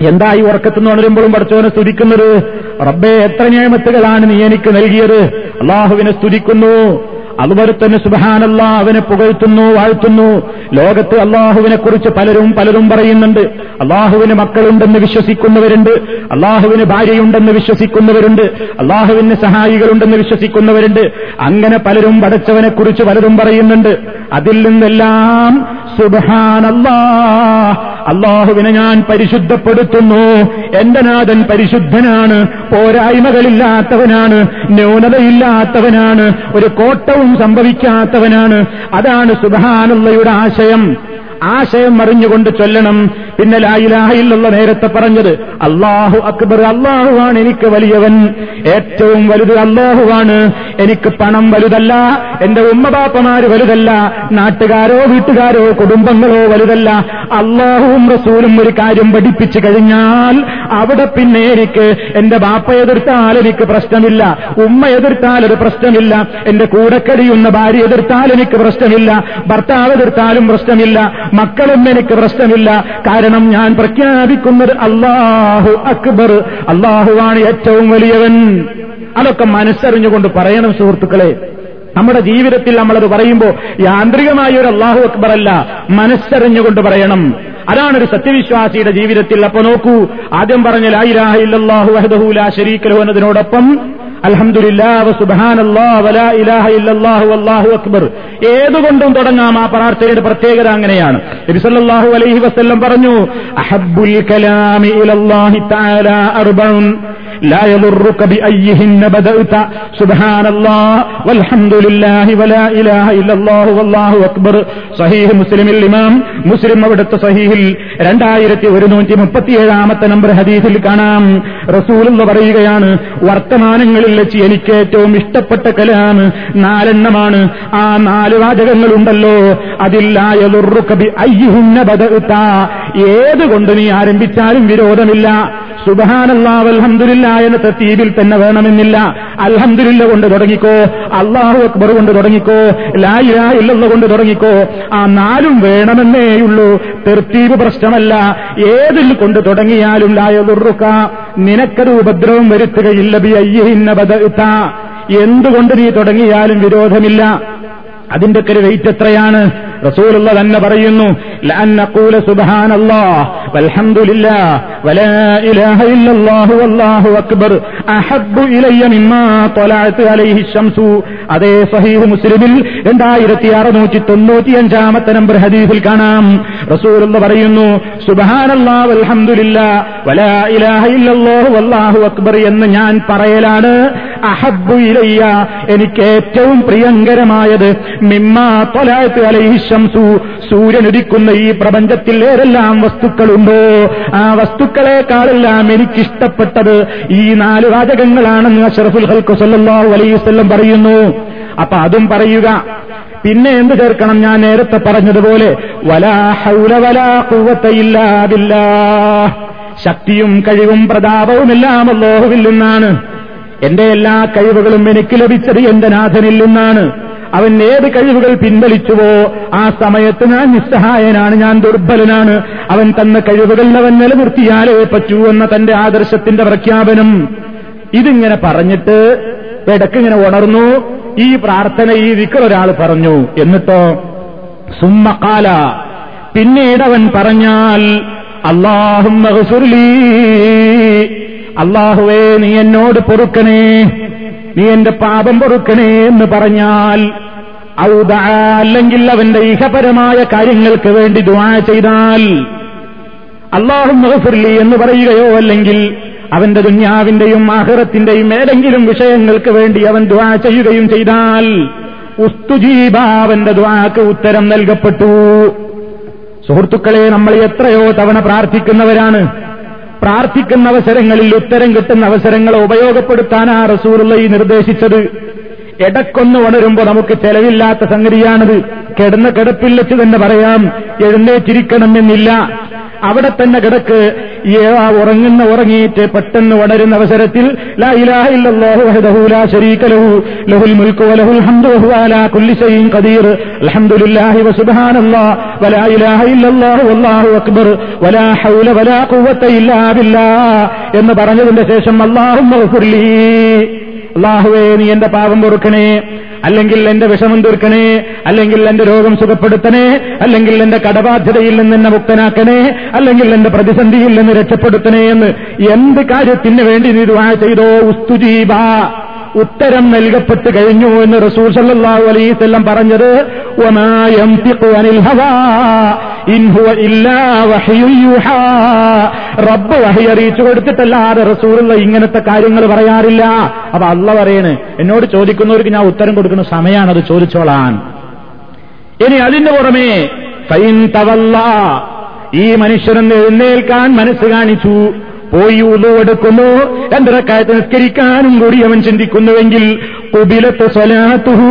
എന്തായി ഉറക്കത്തുനിന്ന് ഉണരുമ്പോഴും പഠിച്ചവനെ സ്തുതിക്കുന്നത്? റബ്ബെ എത്ര നിയമത്തുകളാണ് നീ എനിക്ക് നൽകിയത്? അള്ളാഹുവിനെ സ്തുതിക്കുന്നു. അതുപോലെ തന്നെ സുബഹാനല്ല അവനെ പുകഴ്ത്തുന്നു വാഴ്ത്തുന്നു. ലോകത്ത് അള്ളാഹുവിനെ കുറിച്ച് പലരും പലരും പറയുന്നുണ്ട്. അള്ളാഹുവിന് മക്കളുണ്ടെന്ന് വിശ്വസിക്കുന്നവരുണ്ട്. അള്ളാഹുവിന് ഭാര്യയുണ്ടെന്ന് വിശ്വസിക്കുന്നവരുണ്ട്. അള്ളാഹുവിന് സഹായികളുണ്ടെന്ന് വിശ്വസിക്കുന്നവരുണ്ട്. അങ്ങനെ പലരും പടച്ചവനെ കുറിച്ച് പലരും പറയുന്നുണ്ട്. അതിൽ നിന്നെല്ലാം സുബഹാനല്ലാ അള്ളാഹുവിനെ ഞാൻ പരിശുദ്ധപ്പെടുത്തുന്നു. എന്റെ നാഥൻ പരിശുദ്ധനാണ്. പോരായ്മകളില്ലാത്തവനാണ്. ന്യൂനതയില്ലാത്തവനാണ്. ഒരു കോട്ടവും സംഭവിക്കാത്തവനാണ്. അതാണ് സുബഹാനുള്ളയുടെ ആശയം. ആശയം അറിഞ്ഞുകൊണ്ട് ചൊല്ലണം. പിന്നെ ലായിലാഹിലുള്ള നേരത്തെ പറഞ്ഞത് അള്ളാഹു അക്ബർ അള്ളാഹുവാണ് എനിക്ക് വലിയവൻ. ഏറ്റവും വലുത് അള്ളാഹുവാണ് എനിക്ക് പണം വലുതല്ല. എന്റെ ഉമ്മബാപ്പമാര് വലുതല്ല. നാട്ടുകാരോ വീട്ടുകാരോ കുടുംബങ്ങളോ വലുതല്ല. അള്ളാഹുവും റസൂലും ഒരു കാര്യം പഠിപ്പിച്ചു കഴിഞ്ഞാൽ അവിടെ പിന്നെ എനിക്ക് എന്റെ ബാപ്പ എതിർത്താൽ എനിക്ക് പ്രശ്നമില്ല. ഉമ്മ എതിർത്താൽ ഒരു പ്രശ്നമില്ല. എന്റെ കൂടെ കഴിയുന്ന ഭാര്യ എതിർത്താൽ എനിക്ക് പ്രശ്നമില്ല. ഭർത്താവ് എതിർത്താലും പ്രശ്നമില്ല. മക്കളും എനിക്ക് പ്രശ്നമില്ല. കാരണം ഞാൻ പ്രഖ്യാപിക്കുന്നത് അള്ളാഹു അക്ബർ. അള്ളാഹുവാണ് ഏറ്റവും വലിയവൻ. അതൊക്കെ മനസ്സറിഞ്ഞുകൊണ്ട് പറയണം സുഹൃത്തുക്കളെ. നമ്മുടെ ജീവിതത്തിൽ നമ്മളത് പറയുമ്പോൾ യാന്ത്രികമായ ഒരു അള്ളാഹു അക്ബർ അല്ല. മനസ്സറിഞ്ഞുകൊണ്ട് പറയണം. അതാണ് ഒരു സത്യവിശ്വാസിയുടെ ജീവിതത്തിൽ. അപ്പൊ നോക്കൂ ആദ്യം പറഞ്ഞ ലായിരാഹ ഇല്ലാഹു വഹദഹുലാ ശരീക്കലോ ശരീക എന്നതിനോടൊപ്പം അൽഹംദുലില്ലാഹു അക്ബർ ഏതുകൊണ്ടും തുടങ്ങാം ആ പ്രാർത്ഥനയുടെ പ്രത്യേകത അങ്ങനെയാണ് നബിസല്ലാഹു അലൈഹി വസ്ല്ലം പറഞ്ഞു അഹബുൽ കലാമി ഇലല്ലാഹി തആല അർബഉൻ لا يضرك بأيهن بدأت سبحان الله والحمد لله ولا إله إلا الله والله أكبر صحيح مسلم الإمام മുസ്ലിം അവിടുത്തെ സഹീഹിൽ രണ്ടായിരത്തി ഒരുന്നൂറ്റി മുപ്പത്തിയേഴാമത്തെ നമ്പർ ഹദീസിൽ കാണാം റസൂൽ എന്ന് പറയുകയാണ് വർത്തമാനങ്ങളിൽ കലാമുകളിൽ വെച്ച് എനിക്ക് ഏറ്റവും ഇഷ്ടപ്പെട്ട കലയാണ് നാലെണ്ണമാണ്. ആ നാല് വാചകങ്ങളുണ്ടല്ലോ. അതില്ലായതുറുക്കബി അയ്യുന്ന ബദത്ത ഏതുകൊണ്ട് നീ ആരംഭിച്ചാലും വിരോധമില്ല. സുബഹാനല്ലാ അൽഹംദുലില്ല എന്ന തത്തീബിൽ തന്നെ വേണമെന്നില്ല. അൽഹംദുലില്ല കൊണ്ട് തുടങ്ങിക്കോ. അള്ളാഹു അക്ബർ കൊണ്ട് തുടങ്ങിക്കോ. ലായില കൊണ്ട് തുടങ്ങിക്കോ. ആ നാലും വേണമെന്നേയുള്ളൂ തെർത്തീബ് പ്രശ്നമല്ല. ഏതിൽ കൊണ്ട് തുടങ്ങിയാലും ലായതുറുക്ക നിനക്കത് ഉപദ്രവം വരുത്തുകയില്ല. ബി അയ്യഹിന്ന ബദത്ത എന്തുകൊണ്ട് നീ തുടങ്ങിയാലും വിരോധമില്ല. അതിന്റെ ഒക്കെ ഒരു വെയിറ്റ് എത്രയാണ്? റസൂലുള്ള തന്നെ പറയുന്നു ലഅൻ നഖൂല സുബ്ഹാനല്ലാഹ് വൽഹംദുലില്ലാ വലാ ഇലാഹ ഇല്ലല്ലാഹു വല്ലാഹു അക്ബർ അഹബ്ബു ശംസു. അതേ സഹീഹ് മുസ്ലിമിൽ രണ്ടായിരത്തി അറുന്നൂറ്റി തൊണ്ണൂറ്റിയഞ്ചാമത്തെ നമ്പർ ഹദീഫിൽ കാണാം. റസൂലുള്ള പറയുന്നു സുബ്ഹാനല്ലാഹ് വൽഹംദുലില്ലാ വലാ ഇലാഹ ഇല്ലല്ലാഹു വല്ലാഹു അക്ബർ എന്ന് ഞാൻ പറയലാണ്. അഹബ്ബു ഇലയ്യ എനിക്ക് ഏറ്റവും പ്രിയങ്കരമായത് മിമ്മാ തൊലായത്ത് അലൈഹി ശംസു സൂര്യനൊരുക്കുന്ന ഈ പ്രപഞ്ചത്തിൽ ഏതെല്ലാം വസ്തുക്കളുണ്ടോ? ആ വസ്തുക്കളെക്കാളെല്ലാം എനിക്കിഷ്ടപ്പെട്ടത് ഈ നാല് വാചകങ്ങളാണെന്ന് അഷറഫുൽ ഹൽക്കു സല്ലല്ലാഹു അലൈഹി വസല്ലം പറയുന്നു. അപ്പൊ അതും പറയുക. പിന്നെ എന്ത് ചേർക്കണം? ഞാൻ നേരത്തെ പറഞ്ഞതുപോലെ വലാ ഹൗല വലാ ശക്തിയും കഴിവും പ്രതാപവും എല്ലാം അല്ലാഹുവിൽ നിന്നാണ്. എന്റെ എല്ലാ കഴിവുകളും എനിക്ക് ലഭിച്ചത് എന്റെ നാഥനിൽ നിന്നാണ്. അവൻ ഏത് കഴിവുകൾ പിൻവലിച്ചുവോ ആ സമയത്ത് ഞാൻ നിസ്സഹായനാണ് ഞാൻ ദുർബലനാണ്. അവൻ തന്ന കഴിവുകൾ അവൻ നിലനിർത്തിയാലേ പറ്റൂ എന്ന തന്റെ ആദർശത്തിന്റെ പ്രഖ്യാപനം. ഇതിങ്ങനെ പറഞ്ഞിട്ട് ഇടക്കിങ്ങനെ ഉണർന്നു. ഈ പ്രാർത്ഥന ഈ വിക്കർ ഒരാൾ പറഞ്ഞു. എന്നിട്ടോ സുമ്മക്കാല പിന്നീട് അവൻ പറഞ്ഞാൽ അള്ളാഹും അള്ളാഹുവേ നീ എന്നോട് പൊറുക്കണേ. നീ എന്റെ പാപം പൊറുക്കണേ എന്ന് പറഞ്ഞാൽ അല്ലെങ്കിൽ അവന്റെ ഇഹപരമായ കാര്യങ്ങൾക്ക് വേണ്ടി ദുആ ചെയ്താൽ അള്ളാഹും മഹഫുർലി എന്ന് പറയുകയോ അല്ലെങ്കിൽ അവന്റെ ദുന്യാവിന്റെയും ആഹ്റത്തിന്റെയും ഏതെങ്കിലും വിഷയങ്ങൾക്ക് വേണ്ടി അവൻ ദ്വാ ചെയ്യുകയും ചെയ്താൽ ഉസ്തുജീബ അവന്റെ ദ്വാക്ക് ഉത്തരം നൽകപ്പെട്ടു. സുഹൃത്തുക്കളെ നമ്മൾ എത്രയോ തവണ പ്രാർത്ഥിക്കുന്നവരാണ്. പ്രാർത്ഥിക്കുന്ന അവസരങ്ങളിൽ ഉത്തരം കിട്ടുന്ന അവസരങ്ങളെ ഉപയോഗപ്പെടുത്താനാ റസൂറുള്ള ഈ നിർദ്ദേശിച്ചത്. ഇടക്കൊന്ന് ഉണരുമ്പോ നമുക്ക് ചെലവില്ലാത്ത സംഗതിയാണത്. കിടന്ന കിടപ്പിൽ തന്നെ പറയാം എഴുന്നേറ്റിരിക്കണമെന്നില്ല. അവിടെ തന്നെ കിടക്ക്. ഉറങ്ങുന്ന ഉറങ്ങിയിട്ട് പെട്ടെന്ന് വളരുന്ന അവസരത്തിൽ ലഹുൽ ഹംദു അൽഹംദുലില്ലാഹി വലാ ഇലാഹ ഇല്ലല്ലാഹു വല്ലാഹു അക്ബർ വലാ ഹൗല വലാ ഖുവത ഇല്ലാ എന്ന് പറഞ്ഞതിന്റെ ശേഷം അല്ലാഹുമ്മ അള്ളാഹുവേ നീ എന്റെ പാപം പൊറുക്കണേ. അല്ലെങ്കിൽ എന്റെ വിഷമം തീർക്കണേ. അല്ലെങ്കിൽ എന്റെ രോഗം സുഖപ്പെടുത്തണേ. അല്ലെങ്കിൽ എന്റെ കടബാധ്യതയിൽ നിന്ന് എന്നെ മുക്തനാക്കണേ. അല്ലെങ്കിൽ എന്റെ പ്രതിസന്ധിയിൽ നിന്ന് രക്ഷപ്പെടുത്തണേ എന്ന് എന്ത് കാര്യത്തിന് വേണ്ടി നീ ദുആ ചെയ്തോ ഉസ്തുജീബ. ഉത്തരം നൽകപ്പെട്ട് കഴിഞ്ഞു എന്ന് റസൂൽ സല്ലാഹു അലൈഹി വസല്ലം പറഞ്ഞത് റബ്ബ് വഹി അറിയിച്ചു കൊടുത്തിട്ടല്ലാതെ റസൂലുള്ള ഇങ്ങനത്തെ കാര്യങ്ങൾ പറയാറില്ല. അപ്പൊ അല്ല പറയണ് എന്നോട് ചോദിക്കുന്നവർക്ക് ഞാൻ ഉത്തരം കൊടുക്കുന്ന സമയമാണ് അത് ചോദിച്ചോളാൻ. ഇനി അതിന്റെ പുറമേ ഫൈൻ തവല്ല ഈ മനുഷ്യനെന്ന് എഴുന്നേൽക്കാൻ മനസ്സ് കാണിച്ചു. പോയി ഉളുവെടുക്കുന്നു രണ്ടരക്കാലത്ത് നിസ്കരിക്കാനും കൂടി അവൻ ചിന്തിക്കുന്നുവെങ്കിൽ കുബിലത്ത് സ്വലാത്തുഹു.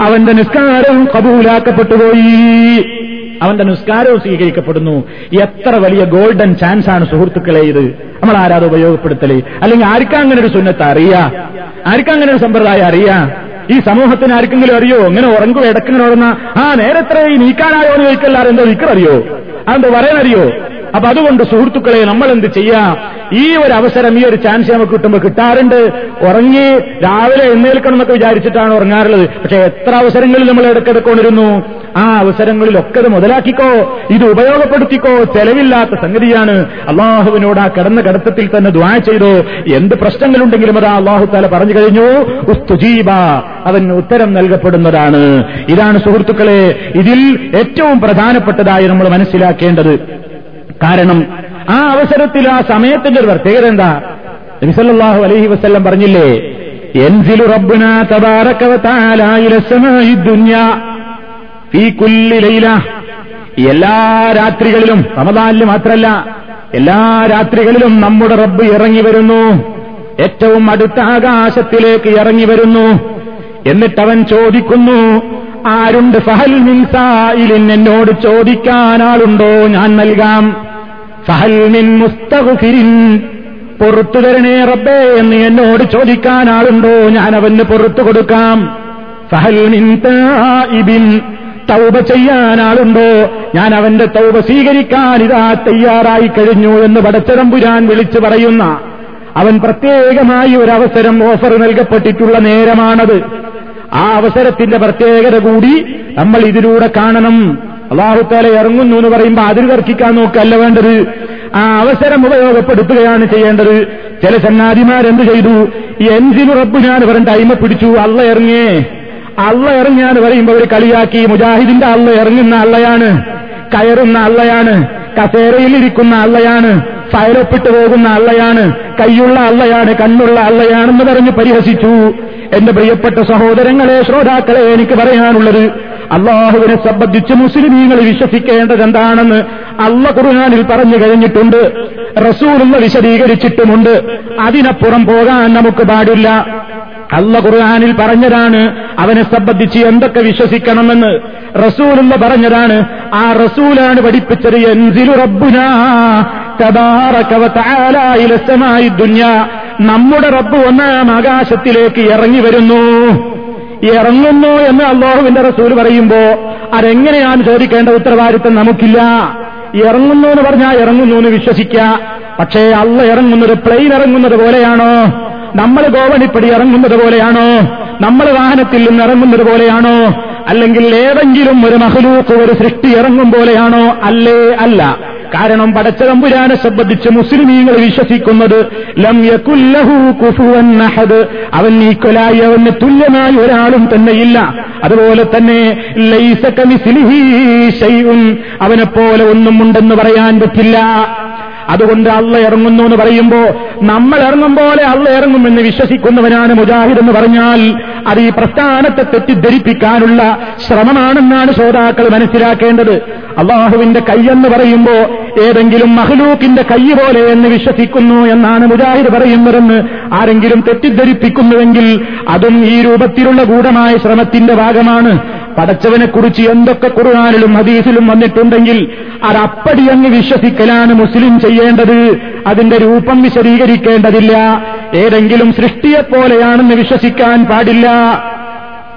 അവന്റെ നിസ്കാരം കബൂലാക്കപ്പെട്ടുപോയി അവന്റെ നിസ്കാരവും സ്വീകരിക്കപ്പെടുന്നു. എത്ര വലിയ ഗോൾഡൻ ചാൻസ് ആണ് സുഹൃത്തുക്കളെ ഇത്. നമ്മൾ ആരാത് ഉപയോഗപ്പെടുത്തലേ? അല്ലെങ്കിൽ ആർക്കാ അങ്ങനെ ഒരു സുന്നത്ത് അറിയാ? ആർക്കാ അങ്ങനെ ഒരു സമ്പ്രദായം അറിയാ? ഈ സമൂഹത്തിന് ആർക്കെങ്കിലും അറിയോ? ഇങ്ങനെ ഉറങ്ങുക ഇടക്കിങ്ങനെ ഉറങ്ങ ആ നേരത്തെ ഈ നീക്കാനായോ എന്ന് ചോദിക്കല്ലാതെ എന്തോ നിൽക്കറിയോ അതെന്തോ പറയാനറിയോ? അപ്പൊ അതുകൊണ്ട് സുഹൃത്തുക്കളെ നമ്മൾ എന്ത് ചെയ്യാം? ഈ ഒരു അവസരം ഈ ഒരു ചാൻസ് നമുക്ക് കിട്ടുമ്പോൾ കിട്ടാറുണ്ട്. ഉറങ്ങി രാവിലെ എഴുന്നേൽക്കണം എന്നൊക്കെ വിചാരിച്ചിട്ടാണ് ഉറങ്ങാറുള്ളത്. പക്ഷെ എത്ര അവസരങ്ങളിൽ നമ്മൾ ഇടക്കിടക്കൊണ്ടിരുന്നു ആ അവസരങ്ങളിലൊക്കെ അത് മുതലാക്കിക്കോ. ഇത് ഉപയോഗപ്പെടുത്തിക്കോ. ചെലവില്ലാത്ത സംഗതിയാണ്. അള്ളാഹുവിനോട് ആ കിടന്ന കടത്തത്തിൽ തന്നെ ദ്വാ ചെയ്തോ. എന്ത് പ്രശ്നങ്ങളുണ്ടെങ്കിലും അതാ അള്ളാഹു താല പറഞ്ഞു കഴിഞ്ഞു. ഉസ്തുജീബ അവൻ ഉത്തരം നൽകപ്പെടുന്നതാണ്. ഇതാണ് സുഹൃത്തുക്കളെ ഇതിൽ ഏറ്റവും പ്രധാനപ്പെട്ടതായി നമ്മൾ മനസ്സിലാക്കേണ്ടത്. കാരണം ആ അവസരത്തിൽ ആ സമയത്തിന്റെ ഒരു പ്രത്യേകത എന്താ? നബിസല്ലാഹു അലഹി വസ്ല്ലം പറഞ്ഞില്ലേ എൻസിലു റബ്ബുന ലൈല. എല്ലാ രാത്രികളിലും റമദാനിൽ മാത്രമല്ല എല്ലാ രാത്രികളിലും നമ്മുടെ റബ്ബ് ഇറങ്ങി വരുന്നു. ഏറ്റവും അടുത്ത ആകാശത്തിലേക്ക് ഇറങ്ങി വരുന്നു. എന്നിട്ടവൻ ചോദിക്കുന്നു ആരുണ്ട്? ഫഹൽ മിൻസായിലിൻ എന്നോട് ചോദിക്കാൻ ആളുണ്ടോ? ഞാൻ നൽകാം. ഫഹൽ മിൻ മുസ്തഗ്ഫിരിൻ. പൊറത്തു തരണേ റബ്ബേ എന്ന് എന്നോട് ചോദിക്കാൻ ആളുണ്ടോ? ഞാൻ അവന് പുറത്തു കൊടുക്കാം. സഹൽമിൻ തായിബിൻ തൗബ ചെയ്യാൻ ആളുണ്ടോ? ഞാൻ അവന്റെ തൗബ സ്വീകരിക്കാൻ ഇതാ തയ്യാറായി കഴിഞ്ഞു എന്ന് പടച്ചതമ്പുരാൻ വിളിച്ചു പറയുന്ന. അവൻ പ്രത്യേകമായി ഒരു അവസരം ഓഫർ നൽകപ്പെട്ടിട്ടുള്ള നേരമാണത്. ആ അവസരത്തിന്റെ പ്രത്യേകത കൂടി നമ്മൾ ഇതിലൂടെ കാണണം. അള്ളാഹുത്താല ഇറങ്ങുന്നു എന്ന് പറയുമ്പോൾ അതിൽ തർക്കിക്കാൻ നോക്കല്ല വേണ്ടത്. ആ അവസരം ഉപയോഗപ്പെടുത്തുകയാണ് ചെയ്യേണ്ടത്. ചില ചങ്ങാതിമാരെന്ത് ചെയ്തു? ഈ എൻജിൻ റബ്ബ് ഞാൻ പറഞ്ഞിട്ട് ടൈമ പിടിച്ചു. അള്ള ഇറങ്ങേ. അള്ള ഇറങ്ങിയാന്ന് പറയുമ്പോൾ ഒരു കളിയാക്കി. മുജാഹിദിന്റെ അള്ള ഇറങ്ങുന്ന അള്ളയാണ്. കയറുന്ന അള്ളയാണ്. കസേരയിൽ ഇരിക്കുന്ന അള്ളയാണ്. ഫയലൊപ്പിട്ട് പോകുന്ന അള്ളയാണ്. കൈയുള്ള അള്ളയാണ്. കണ്ണുള്ള അള്ളയാണെന്ന് പറഞ്ഞ് പരിഹസിച്ചു. എന്റെ പ്രിയപ്പെട്ട സഹോദരങ്ങളെ ശ്രോതാക്കളെ എനിക്ക് പറയാനുള്ളത് അള്ളാഹുവിനെ സംബന്ധിച്ച് മുസ്ലിമീങ്ങൾ വിശ്വസിക്കേണ്ടത് എന്താണെന്ന് അള്ള ഖുർആാനിൽ പറഞ്ഞു കഴിഞ്ഞിട്ടുണ്ട്. റസൂലുള്ള വിശദീകരിച്ചിട്ടുമുണ്ട്. അതിനപ്പുറം പോകാൻ നമുക്ക് പാടില്ല. അള്ള ഖുർആാനിൽ പറഞ്ഞതാണ് അവനെ സംബന്ധിച്ച് എന്തൊക്കെ വിശ്വസിക്കണമെന്ന്. റസൂലുള്ള പറഞ്ഞതാണ് ആ റസൂലാണ് പഠിപ്പിച്ചത് എൻസിലു റബ്ബുനാ നമ്മുടെ റബ്ബ് ഒന്നാം ആകാശത്തിലേക്ക് ഇറങ്ങി വരുന്നു. ഇറങ്ങുന്നു എന്ന് അള്ളാഹുവിന്റെ റസൂൽ പറയുമ്പോ അതെങ്ങനെയാണ് ചോദിക്കേണ്ട ഉത്തരവാദിത്തം നമുക്കില്ല. ഇറങ്ങുന്നു എന്ന് പറഞ്ഞാൽ ഇറങ്ങുന്നു എന്ന് വിശ്വസിക്കുക. പക്ഷേ അള്ള ഇറങ്ങുന്നത് പ്ലെയിൻ ഇറങ്ങുന്നത് പോലെയാണോ? നമ്മൾ ഗോവണിപ്പടി ഇറങ്ങുന്നത് പോലെയാണോ? നമ്മൾ വാഹനത്തിൽ നിന്ന് ഇറങ്ങുന്നത് പോലെയാണോ? അല്ലെങ്കിൽ ഏതെങ്കിലും ഒരു മഹലൂക്ക് ഒരു സൃഷ്ടി ഇറങ്ങും പോലെയാണോ? അല്ലേ അല്ല. കാരണം പടച്ചതമ്പുരാനെ സംബന്ധിച്ച് മുസ്ലിമീങ്ങൾ വിശ്വസിക്കുന്നത് ലം യകുല്ലഹു കുഫുവൻ അവൻ ഈക്വലായി അവന് തുല്യമായി ഒരാളും തന്നെയില്ല. അതുപോലെ തന്നെ ലൈസ അവനെപ്പോലെ ഒന്നും ഉണ്ടെന്ന് പറയാൻ പറ്റില്ല. അതുകൊണ്ട് അള്ള ഇറങ്ങുന്നു എന്ന് പറയുമ്പോ നമ്മൾ ഇറങ്ങും പോലെ അള്ള ഇറങ്ങുമെന്ന് വിശ്വസിക്കുന്നവനാണ് മുജാഹിദ് എന്ന് പറഞ്ഞാൽ അത് ഈ പ്രസ്ഥാനത്തെ തെറ്റിദ്ധരിപ്പിക്കാനുള്ള ശ്രമമാണെന്നാണ് ശ്രോതാക്കൾ മനസ്സിലാക്കേണ്ടത്. അള്ളാഹുവിന്റെ കൈയെന്ന് പറയുമ്പോ ഏതെങ്കിലും മഹ്ലൂക്കിന്റെ കൈ പോലെ എന്ന് വിശ്വസിക്കുന്നു എന്നാണ് മുജാഹിദ് പറയുന്നതെന്ന് ആരെങ്കിലും തെറ്റിദ്ധരിപ്പിക്കുന്നുവെങ്കിൽ അതും ഈ രൂപത്തിലുള്ള ഗൂഢമായ ശ്രമത്തിന്റെ ഭാഗമാണ്. പടച്ചവനെ കുറിച്ച് എന്തൊക്കെ ഖുർആാനിലും ഹദീസിലും വന്നിട്ടുണ്ടെങ്കിൽ അതപ്പടി അങ്ങ് വിശ്വസിക്കലാണ് മുസ്ലിം ചെയ്യേണ്ടത്. അതിന്റെ രൂപം വിശദീകരിക്കേണ്ടതില്ല. ഏതെങ്കിലും സൃഷ്ടിയെപ്പോലെയാണെന്ന് വിശ്വസിക്കാൻ പാടില്ല.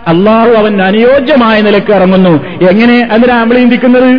അള്ളാഹു അവൻ അനുയോജ്യമായ നിലയ്ക്ക് ഇറങ്ങുന്നു. എങ്ങനെ അതിനാ നമ്മൾ ചിന്തിക്കുന്നത്?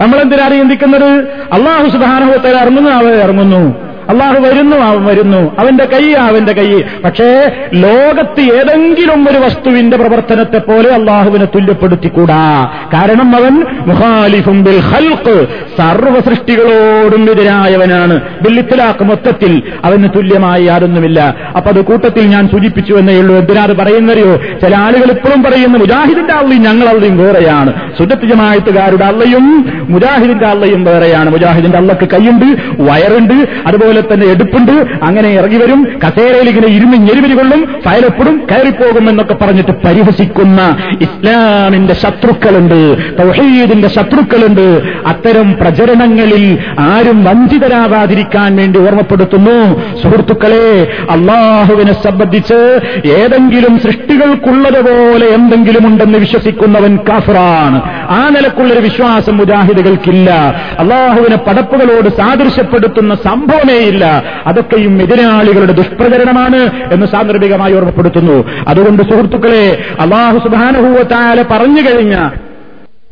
നമ്മളെന്തിനാണ് ചിന്തിക്കുന്നത്? അള്ളാഹു സുധാനഹോത്തര ഇറങ്ങുന്നു അവൻ ഇറങ്ങുന്നു. അള്ളാഹു വരുന്നു അവൻ വരുന്നു. അവന്റെ കൈ അവന്റെ കൈ. പക്ഷേ ലോകത്ത് ഏതെങ്കിലും ഒരു വസ്തുവിന്റെ പ്രവർത്തനത്തെ പോലെ അള്ളാഹുവിനെ തുല്യപ്പെടുത്തിക്കൂടാ. കാരണം അവൻ മുഖാലിഫും ബിൽ ഹൽക്ക് സർവ സൃഷ്ടികളോടും എതിരായവനാണ് ബില്ലിത്തിലാക്ക് മൊത്തത്തിൽ അവന് തുല്യമായി ആരൊന്നുമില്ല അപ്പൊ അത് കൂട്ടത്തിൽ ഞാൻ സൂചിപ്പിച്ചു എന്നേ ഉള്ളൂ. എന്തിനാത് പറയുന്നറിയോ? ചില ആളുകൾ ഇപ്പോഴും പറയുന്നു മുജാഹിദിന്റെ അള്ളയും ഞങ്ങൾ അള്ളയും വേറെയാണ്. സുജത്ത് ജമായത്തുകാരുടെ അള്ളയും മുജാഹിദിന്റെ അള്ളയും വേറെയാണ്. മുജാഹിദിന്റെ അള്ളക്ക് കൈയുണ്ട് വയറുണ്ട് അതുപോലെ തന്നെ എടുപ്പുണ്ട്. അങ്ങനെ ഇറങ്ങി വരും. കസേരയിൽ ഇങ്ങനെ ഇരുന്ന് ഞെരുവിരി കൊള്ളും. ഫയലപ്പെടും. കയറിപ്പോകും എന്നൊക്കെ പറഞ്ഞിട്ട് പരിഹസിക്കുന്ന ഇസ്ലാമിന്റെ ശത്രുക്കളുണ്ട്. തൗഹീദിന്റെ ശത്രുക്കളുണ്ട്. അത്തരം പ്രചരണങ്ങളിൽ ആരും വഞ്ചിതരാവാതിരിക്കാൻ വേണ്ടി ഓർമ്മപ്പെടുത്തുന്നു. സുഹൃത്തുക്കളെ അള്ളാഹുവിനെ സംബന്ധിച്ച് ഏതെങ്കിലും സൃഷ്ടികൾക്കുള്ളതുപോലെ എന്തെങ്കിലും ഉണ്ടെന്ന് വിശ്വസിക്കുന്നവൻ കാഫറാണ്. ആ നിലക്കുള്ളൊരു വിശ്വാസം മുജാഹിദുകൾക്കില്ല അള്ളാഹുവിനെ പടപ്പുകളോട് സാദൃശ്യപ്പെടുത്തുന്ന സംഭവമേ ഇല്ല. അതൊക്കെയും എതിരാളികളുടെ ദുഷ്പ്രചരണമാണ് എന്ന് സാന്ദർഭികമായി ഓർമ്മപ്പെടുത്തുന്നു. അതുകൊണ്ട് സുഹൃത്തുക്കളെ അള്ളാഹു സുബാനഹൂവത്താല പറഞ്ഞു കഴിഞ്ഞ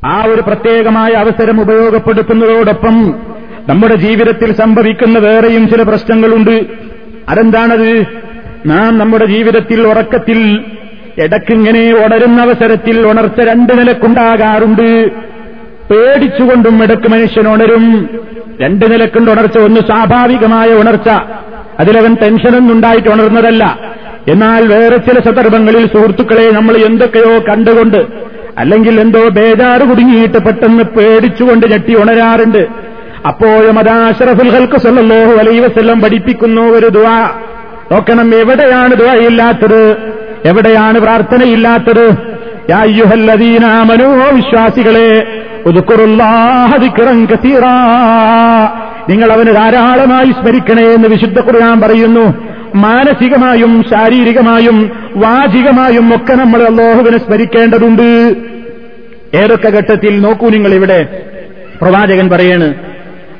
ആ ഒരു പ്രത്യേകമായ അവസരം ഉപയോഗപ്പെടുത്തുന്നതോടൊപ്പം നമ്മുടെ ജീവിതത്തിൽ സംഭവിക്കുന്ന വേറെയും ചില പ്രശ്നങ്ങളുണ്ട്. അതെന്താണത്? നാം നമ്മുടെ ജീവിതത്തിൽ ഉറക്കത്തിൽ ഇടക്കിങ്ങനെ ഉണരുന്ന അവസരത്തിൽ ഉണർച്ച രണ്ട് നിലക്കുണ്ടാകാറുണ്ട്. പേടിച്ചുകൊണ്ടും ഇടയ്ക്ക് മനുഷ്യൻ ഉണരും. രണ്ട് നിലക്കുണ്ട് ഉണർച്ച ഒന്ന് സ്വാഭാവികമായ ഉണർച്ച. അതിലവൻ ടെൻഷനൊന്നും ഉണ്ടായിട്ട് ഉണർന്നതല്ല. എന്നാൽ വേറെ ചില സന്ദർഭങ്ങളിൽ സുഹൃത്തുക്കളെ നമ്മൾ എന്തൊക്കെയോ കണ്ടുകൊണ്ട് അല്ലെങ്കിൽ എന്തോ ബേജാറ് കുടുങ്ങിയിട്ട് പെട്ടെന്ന് പേടിച്ചുകൊണ്ട് ഞെട്ടി ഉണരാറുണ്ട്. അപ്പോഴും അത് അഷറഫുൽ ഹൽക്ക് സല്ലല്ലാഹു അലൈ വസല്ലം പഠിപ്പിക്കുന്നു ഒരു ദുആ. നോക്കണം എവിടെയാണ് ദുആയില്ലാത്തത് എവിടെയാണ് പ്രാർത്ഥനയില്ലാത്തത്? യാ അയ്യുഹല്ലദീന ആമനൂ വിശ്വാസികളെ നിങ്ങൾ അവന് ധാരാളമായി സ്മരിക്കണേ എന്ന് വിശുദ്ധ ഖുർആൻ പറയുന്നു. മാനസികമായും ശാരീരികമായും വാചികമായും ഒക്കെ നമ്മൾ അള്ളാഹുവിനെ സ്മരിക്കേണ്ടതുണ്ട്. ഏതൊക്കെ ഘട്ടത്തിൽ നോക്കൂ നിങ്ങൾ ഇവിടെ പ്രവാചകൻ പറയാണ്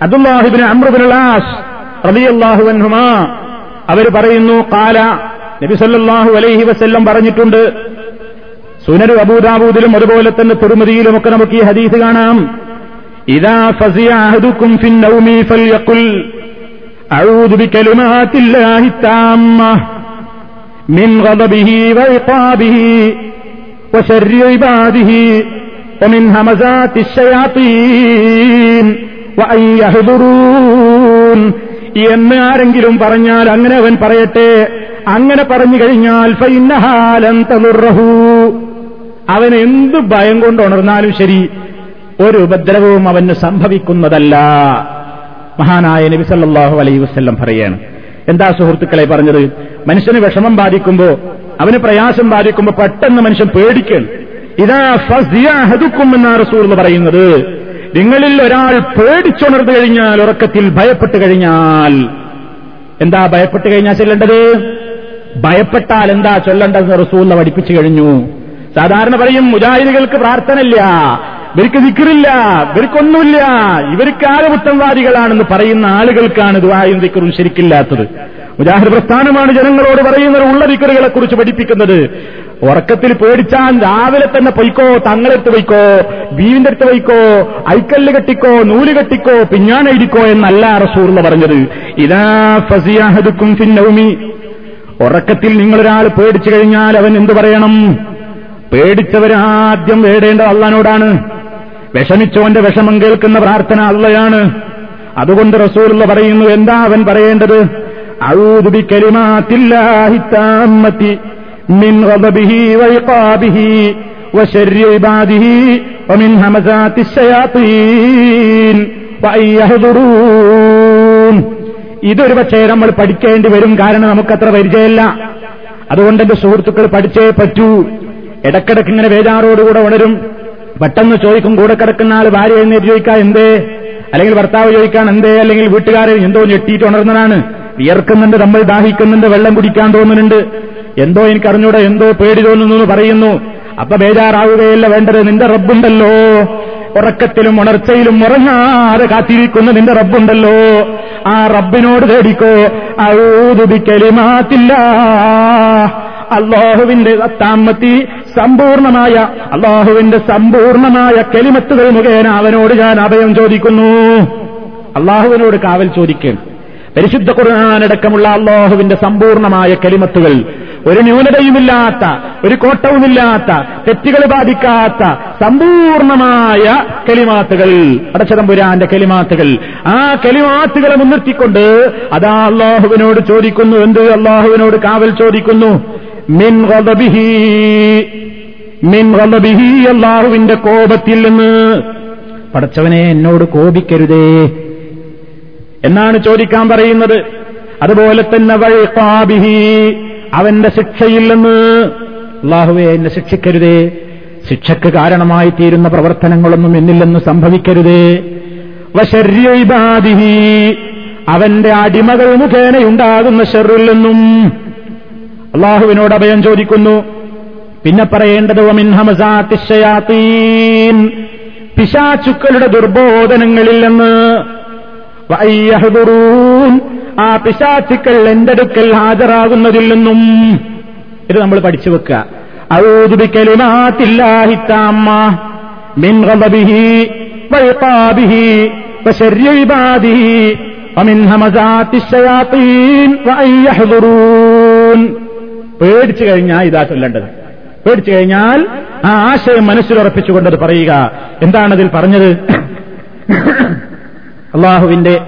അബ്ദുല്ലാഹിബിന് അമ്രുബിനുലാസ് റബിയല്ലാഹുവൻഹുമാ അവർ പറയുന്നു കാല നബി സല്ലല്ലാഹു അലൈഹി വസ്ല്ലം പറഞ്ഞിട്ടുണ്ട് സുനരു അബൂദാബൂദിലും അതുപോലെ തന്നെ തിരുമതിയിലും ഒക്കെ നമുക്ക് ഈ ഹദീസ് കാണാം ഇതാ ഫസിയാഹദുക്കും ഫിൻ നൗമി ഫൽയഖുൽ അഊദു ബികലിമാത്തില്ലാഹി താമ്മ മിൻ ഗദബിഹി വഇഖാബിഹി وشر عباده ومن همزات الشياطين وأن يحضرون എന്ന് ആരെങ്കിലും പറഞ്ഞാൽ അങ്ങനെ അവൻ പറയട്ടെ അങ്ങനെ പറഞ്ഞു കഴിഞ്ഞാൽ ഫൈനഹാലം തളുറഹു അവൻ എന്ത് ഭയം കൊണ്ട് ഉണർന്നാലും ശരി ഒരു ഉപദ്രവവും അവന് സംഭവിക്കുന്നതല്ല. മഹാനായ നബി സല്ലല്ലാഹു അലൈ വസ്ല്ലം പറയാണ്. എന്താ സുഹൃത്തുക്കളെ പറഞ്ഞത്? മനുഷ്യന് വിഷമം ബാധിക്കുമ്പോ അവന് പ്രയാസം ബാധിക്കുമ്പോ പെട്ടെന്ന് മനുഷ്യൻ പേടിക്കണം ഇതാ ഫസിയാഹതുക്കും എന്നാ റസൂൽ എന്ന് പറയുന്നത്. നിങ്ങളിൽ ഒരാൾ പേടിച്ചുണർന്നു കഴിഞ്ഞാൽ ഉറക്കത്തിൽ ഭയപ്പെട്ട് കഴിഞ്ഞാൽ എന്താ ഭയപ്പെട്ട് കഴിഞ്ഞാൽ ചെല്ലേണ്ടത്? ഭയപ്പെട്ടാൽ എന്താ ചൊല്ലേണ്ടതെന്ന് റസൂലിനെ പഠിപ്പിച്ചു കഴിഞ്ഞു. സാധാരണ പറയും മുജാഹിദികൾക്ക് പ്രാർത്ഥനയില്ല ഇവർക്ക് ദിക്കറില്ല ഇവർക്കൊന്നുമില്ല. ഇവർക്ക് ആരപുത്തംവാദികളാണെന്ന് പറയുന്ന ആളുകൾക്കാണ് ദുബായും ദിക്കറും ശരിക്കില്ലാത്തത്. മുജാഹിദ് പ്രസ്ഥാനമാണ് ജനങ്ങളോട് പറയുന്നത് ഉള്ള ദിക്കറുകളെ കുറിച്ച് പഠിപ്പിക്കുന്നത്. ഉറക്കത്തിൽ പേടിച്ചാൽ രാവിലെ തന്നെ പൊയ്ക്കോ തങ്ങളെടുത്ത് പൊയ്ക്കോ ബീവിന്റെ അടുത്ത് പൊയ്ക്കോ ഐക്കല്ല് കെട്ടിക്കോ നൂൽ കെട്ടിക്കോ പിഞ്ഞാനെഴുതിക്കോ എന്നല്ല റസൂർന്ന് പറഞ്ഞത്. ഇതാ ഫസിയാഹദുക്കും ഫിന്നൗമി ഉറക്കത്തിൽ നിങ്ങളൊരാൾ പേടിച്ചു കഴിഞ്ഞാൽ അവൻ എന്തു പറയണം? പേടിച്ചവരാദ്യം വേടേണ്ടത് അള്ളഹാനോടാണ് വിഷമിച്ചോന്റെ വിഷമം കേൾക്കുന്ന പ്രാർത്ഥന അള്ളയാണ് അതുകൊണ്ട് റസൂലുള്ള പറയുന്നു എന്താ അവൻ പറയേണ്ടത് അഴൂതുബി കലിമാത്തില്ലാഹിത്താമത്തി മിൻ ഗദബിഹി വൈഖാബിഹി وشر عباده ومن همزات الشياطين وأن يحضرون ഇതൊരു പക്ഷേ നമ്മൾ പഠിക്കേണ്ടി വരും കാരണം നമുക്കത്ര പരിചയമില്ല അതുകൊണ്ട് എന്റെ സുഹൃത്തുക്കൾ പഠിച്ചേ പറ്റൂ ഇടക്കിടക്ക് ഇങ്ങനെ വേജാറോടുകൂടെ ഉണരും. പെട്ടെന്ന് ചോദിക്കും കൂടെ കിടക്കുന്ന ആൾ ഭാര്യ എഴുന്നേറ്റ് ചോദിക്കാൻ എന്തേ? അല്ലെങ്കിൽ ഭർത്താവ് ചോദിക്കാൻ എന്തേ? അല്ലെങ്കിൽ വീട്ടുകാരെ എന്തോ ഞെട്ടിയിട്ട് ഉണർന്നതാണ്. വിയർക്കുന്നുണ്ട് നമ്മൾ ദാഹിക്കുന്നുണ്ട് വെള്ളം കുടിക്കാൻ തോന്നുന്നുണ്ട്. എന്തോ എനിക്കറിഞ്ഞൂടെ എന്തോ പേടി തോന്നുന്നു എന്ന് പറയുന്നു. അപ്പൊ ബേജാറാവുകയല്ല വേണ്ടത് നിന്റെ റബ്ബുണ്ടല്ലോ. ഉറക്കത്തിലും ഉണർച്ചയിലും ഉറങ്ങാതെ കാത്തിരിക്കുന്ന നിന്റെ റബ്ബുണ്ടല്ലോ. ആ റബ്ബിനോട് തേടിക്കോ ഔതുബിക്കലിമാത്തില്ല അള്ളാഹുവിന്റെ താമത്തി സമ്പൂർണമായ അള്ളാഹുവിന്റെ സമ്പൂർണമായ കെലിമത്തുകൾ മുഖേന അവനോട് ഞാൻ അഭയം ചോദിക്കുന്നു. അള്ളാഹുവിനോട് കാവൽ ചോദിക്കും. പരിശുദ്ധ ഖുർആാനടക്കമുള്ള അള്ളാഹുവിന്റെ സമ്പൂർണമായ കലിമത്തുകൾ. ഒരു ന്യൂനതയുമില്ലാത്ത ഒരു കോട്ടവുമില്ലാത്ത തെറ്റുകൾ ബാധിക്കാത്ത സമ്പൂർണമായ കലിമാത്തുകൾ. അടച്ചതമ്പുരാന്റെ കെളിമാത്തുകൾ ആ കെളിമാത്തുകളെ മുൻനിർത്തിക്കൊണ്ട് അതാ അള്ളാഹുവിനോട് ചോദിക്കുന്നു. എന്ത് അള്ളാഹുവിനോട് കാവൽ ചോദിക്കുന്നു? മിൻ ഗദബിഹി മിൻ ഗദബിഹി അള്ളാഹുവിന്റെ കോപത്തിൽ നിന്ന്. പടച്ചവനെ എന്നോട് കോപിക്കരുതേ. എന്നാണ് ചോദിക്കാൻ പറയുന്നത്. അതുപോലെ തന്നെ വഴിക്കാബിഹി അവന്റെ ശിക്ഷയിൽ നിന്ന്. അള്ളാഹുവെ എന്നെ ശിക്ഷിക്കരുതേ. ശിക്ഷക്ക് കാരണമായി തീരുന്ന പ്രവർത്തനങ്ങളൊന്നും എന്നില്ലെന്ന് സംഭവിക്കരുതേ. വശര്യാദിഹി അവന്റെ അടിമകൾ മുഖേനയുണ്ടാകുന്ന ഷെറിൽ നിന്നും. അള്ളാഹുവിനോട് അഭയം ചോദിക്കുന്നു. പിന്നെ പറയേണ്ടത് പിശാചുക്കളുടെ ദുർബോധനങ്ങളിൽ നിന്ന്. ആ പിശാചുക്കൾ എന്റെ അടുക്കൽ ഹാജരാകുന്നതിൽ നിന്നും. ഇത് നമ്മൾ പഠിച്ചു വെക്കുക. ഔദുബിക്കലിമാത്തില്ലാഹിത്താമ്മ മിൻ പേടിച്ചു കഴിഞ്ഞാൽ ഇതാ ചൊല്ലേണ്ടത്. പേടിച്ചു കഴിഞ്ഞാൽ ആ ആശയം മനസ്സിലുറപ്പിച്ചുകൊണ്ടത് പറയുക. എന്താണതിൽ പറഞ്ഞത്? അള്ളാഹുവിന്റെ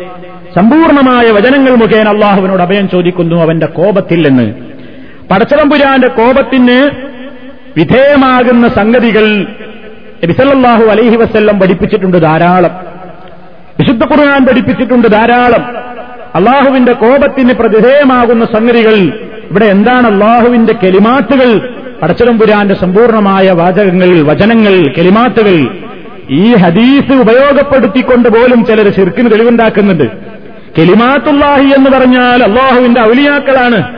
സമ്പൂർണമായ വചനങ്ങൾ മുഖേന അള്ളാഹുവിനോട് അഭയം ചോദിക്കുന്നു അവന്റെ കോപത്തിൽ നിന്ന്. പടച്ചതമ്പുരാന്റെ കോപത്തിന് വിധേയമാകുന്ന സംഗതികൾ ബിസലല്ലാഹു അലൈഹി വസ്ല്ലം പഠിപ്പിച്ചിട്ടുണ്ട് ധാരാളം. വിശുദ്ധ ഖുർആൻ പഠിപ്പിച്ചിട്ടുണ്ട് ധാരാളം. അള്ളാഹുവിന്റെ കോപത്തിന് പ്രതിധേയമാകുന്ന സംഗതികൾ ഇവിടെ എന്താണ് അള്ളാഹുവിന്റെ കെലിമാത്തുകൾ? പടച്ചതമ്പുരാന്റെ സമ്പൂർണമായ വാചകങ്ങൾ വചനങ്ങൾ കെലിമാത്തുകൾ. ഈ ഹദീസ് ഉപയോഗപ്പെടുത്തിക്കൊണ്ട് പോലും ചിലർ ശിർക്കിന് തെളിവുണ്ടാക്കുന്നുണ്ട്. കെലിമാത്തുല്ലാഹി എന്ന് പറഞ്ഞാൽ അള്ളാഹുവിന്റെ ഔലിയാക്കളാണ്.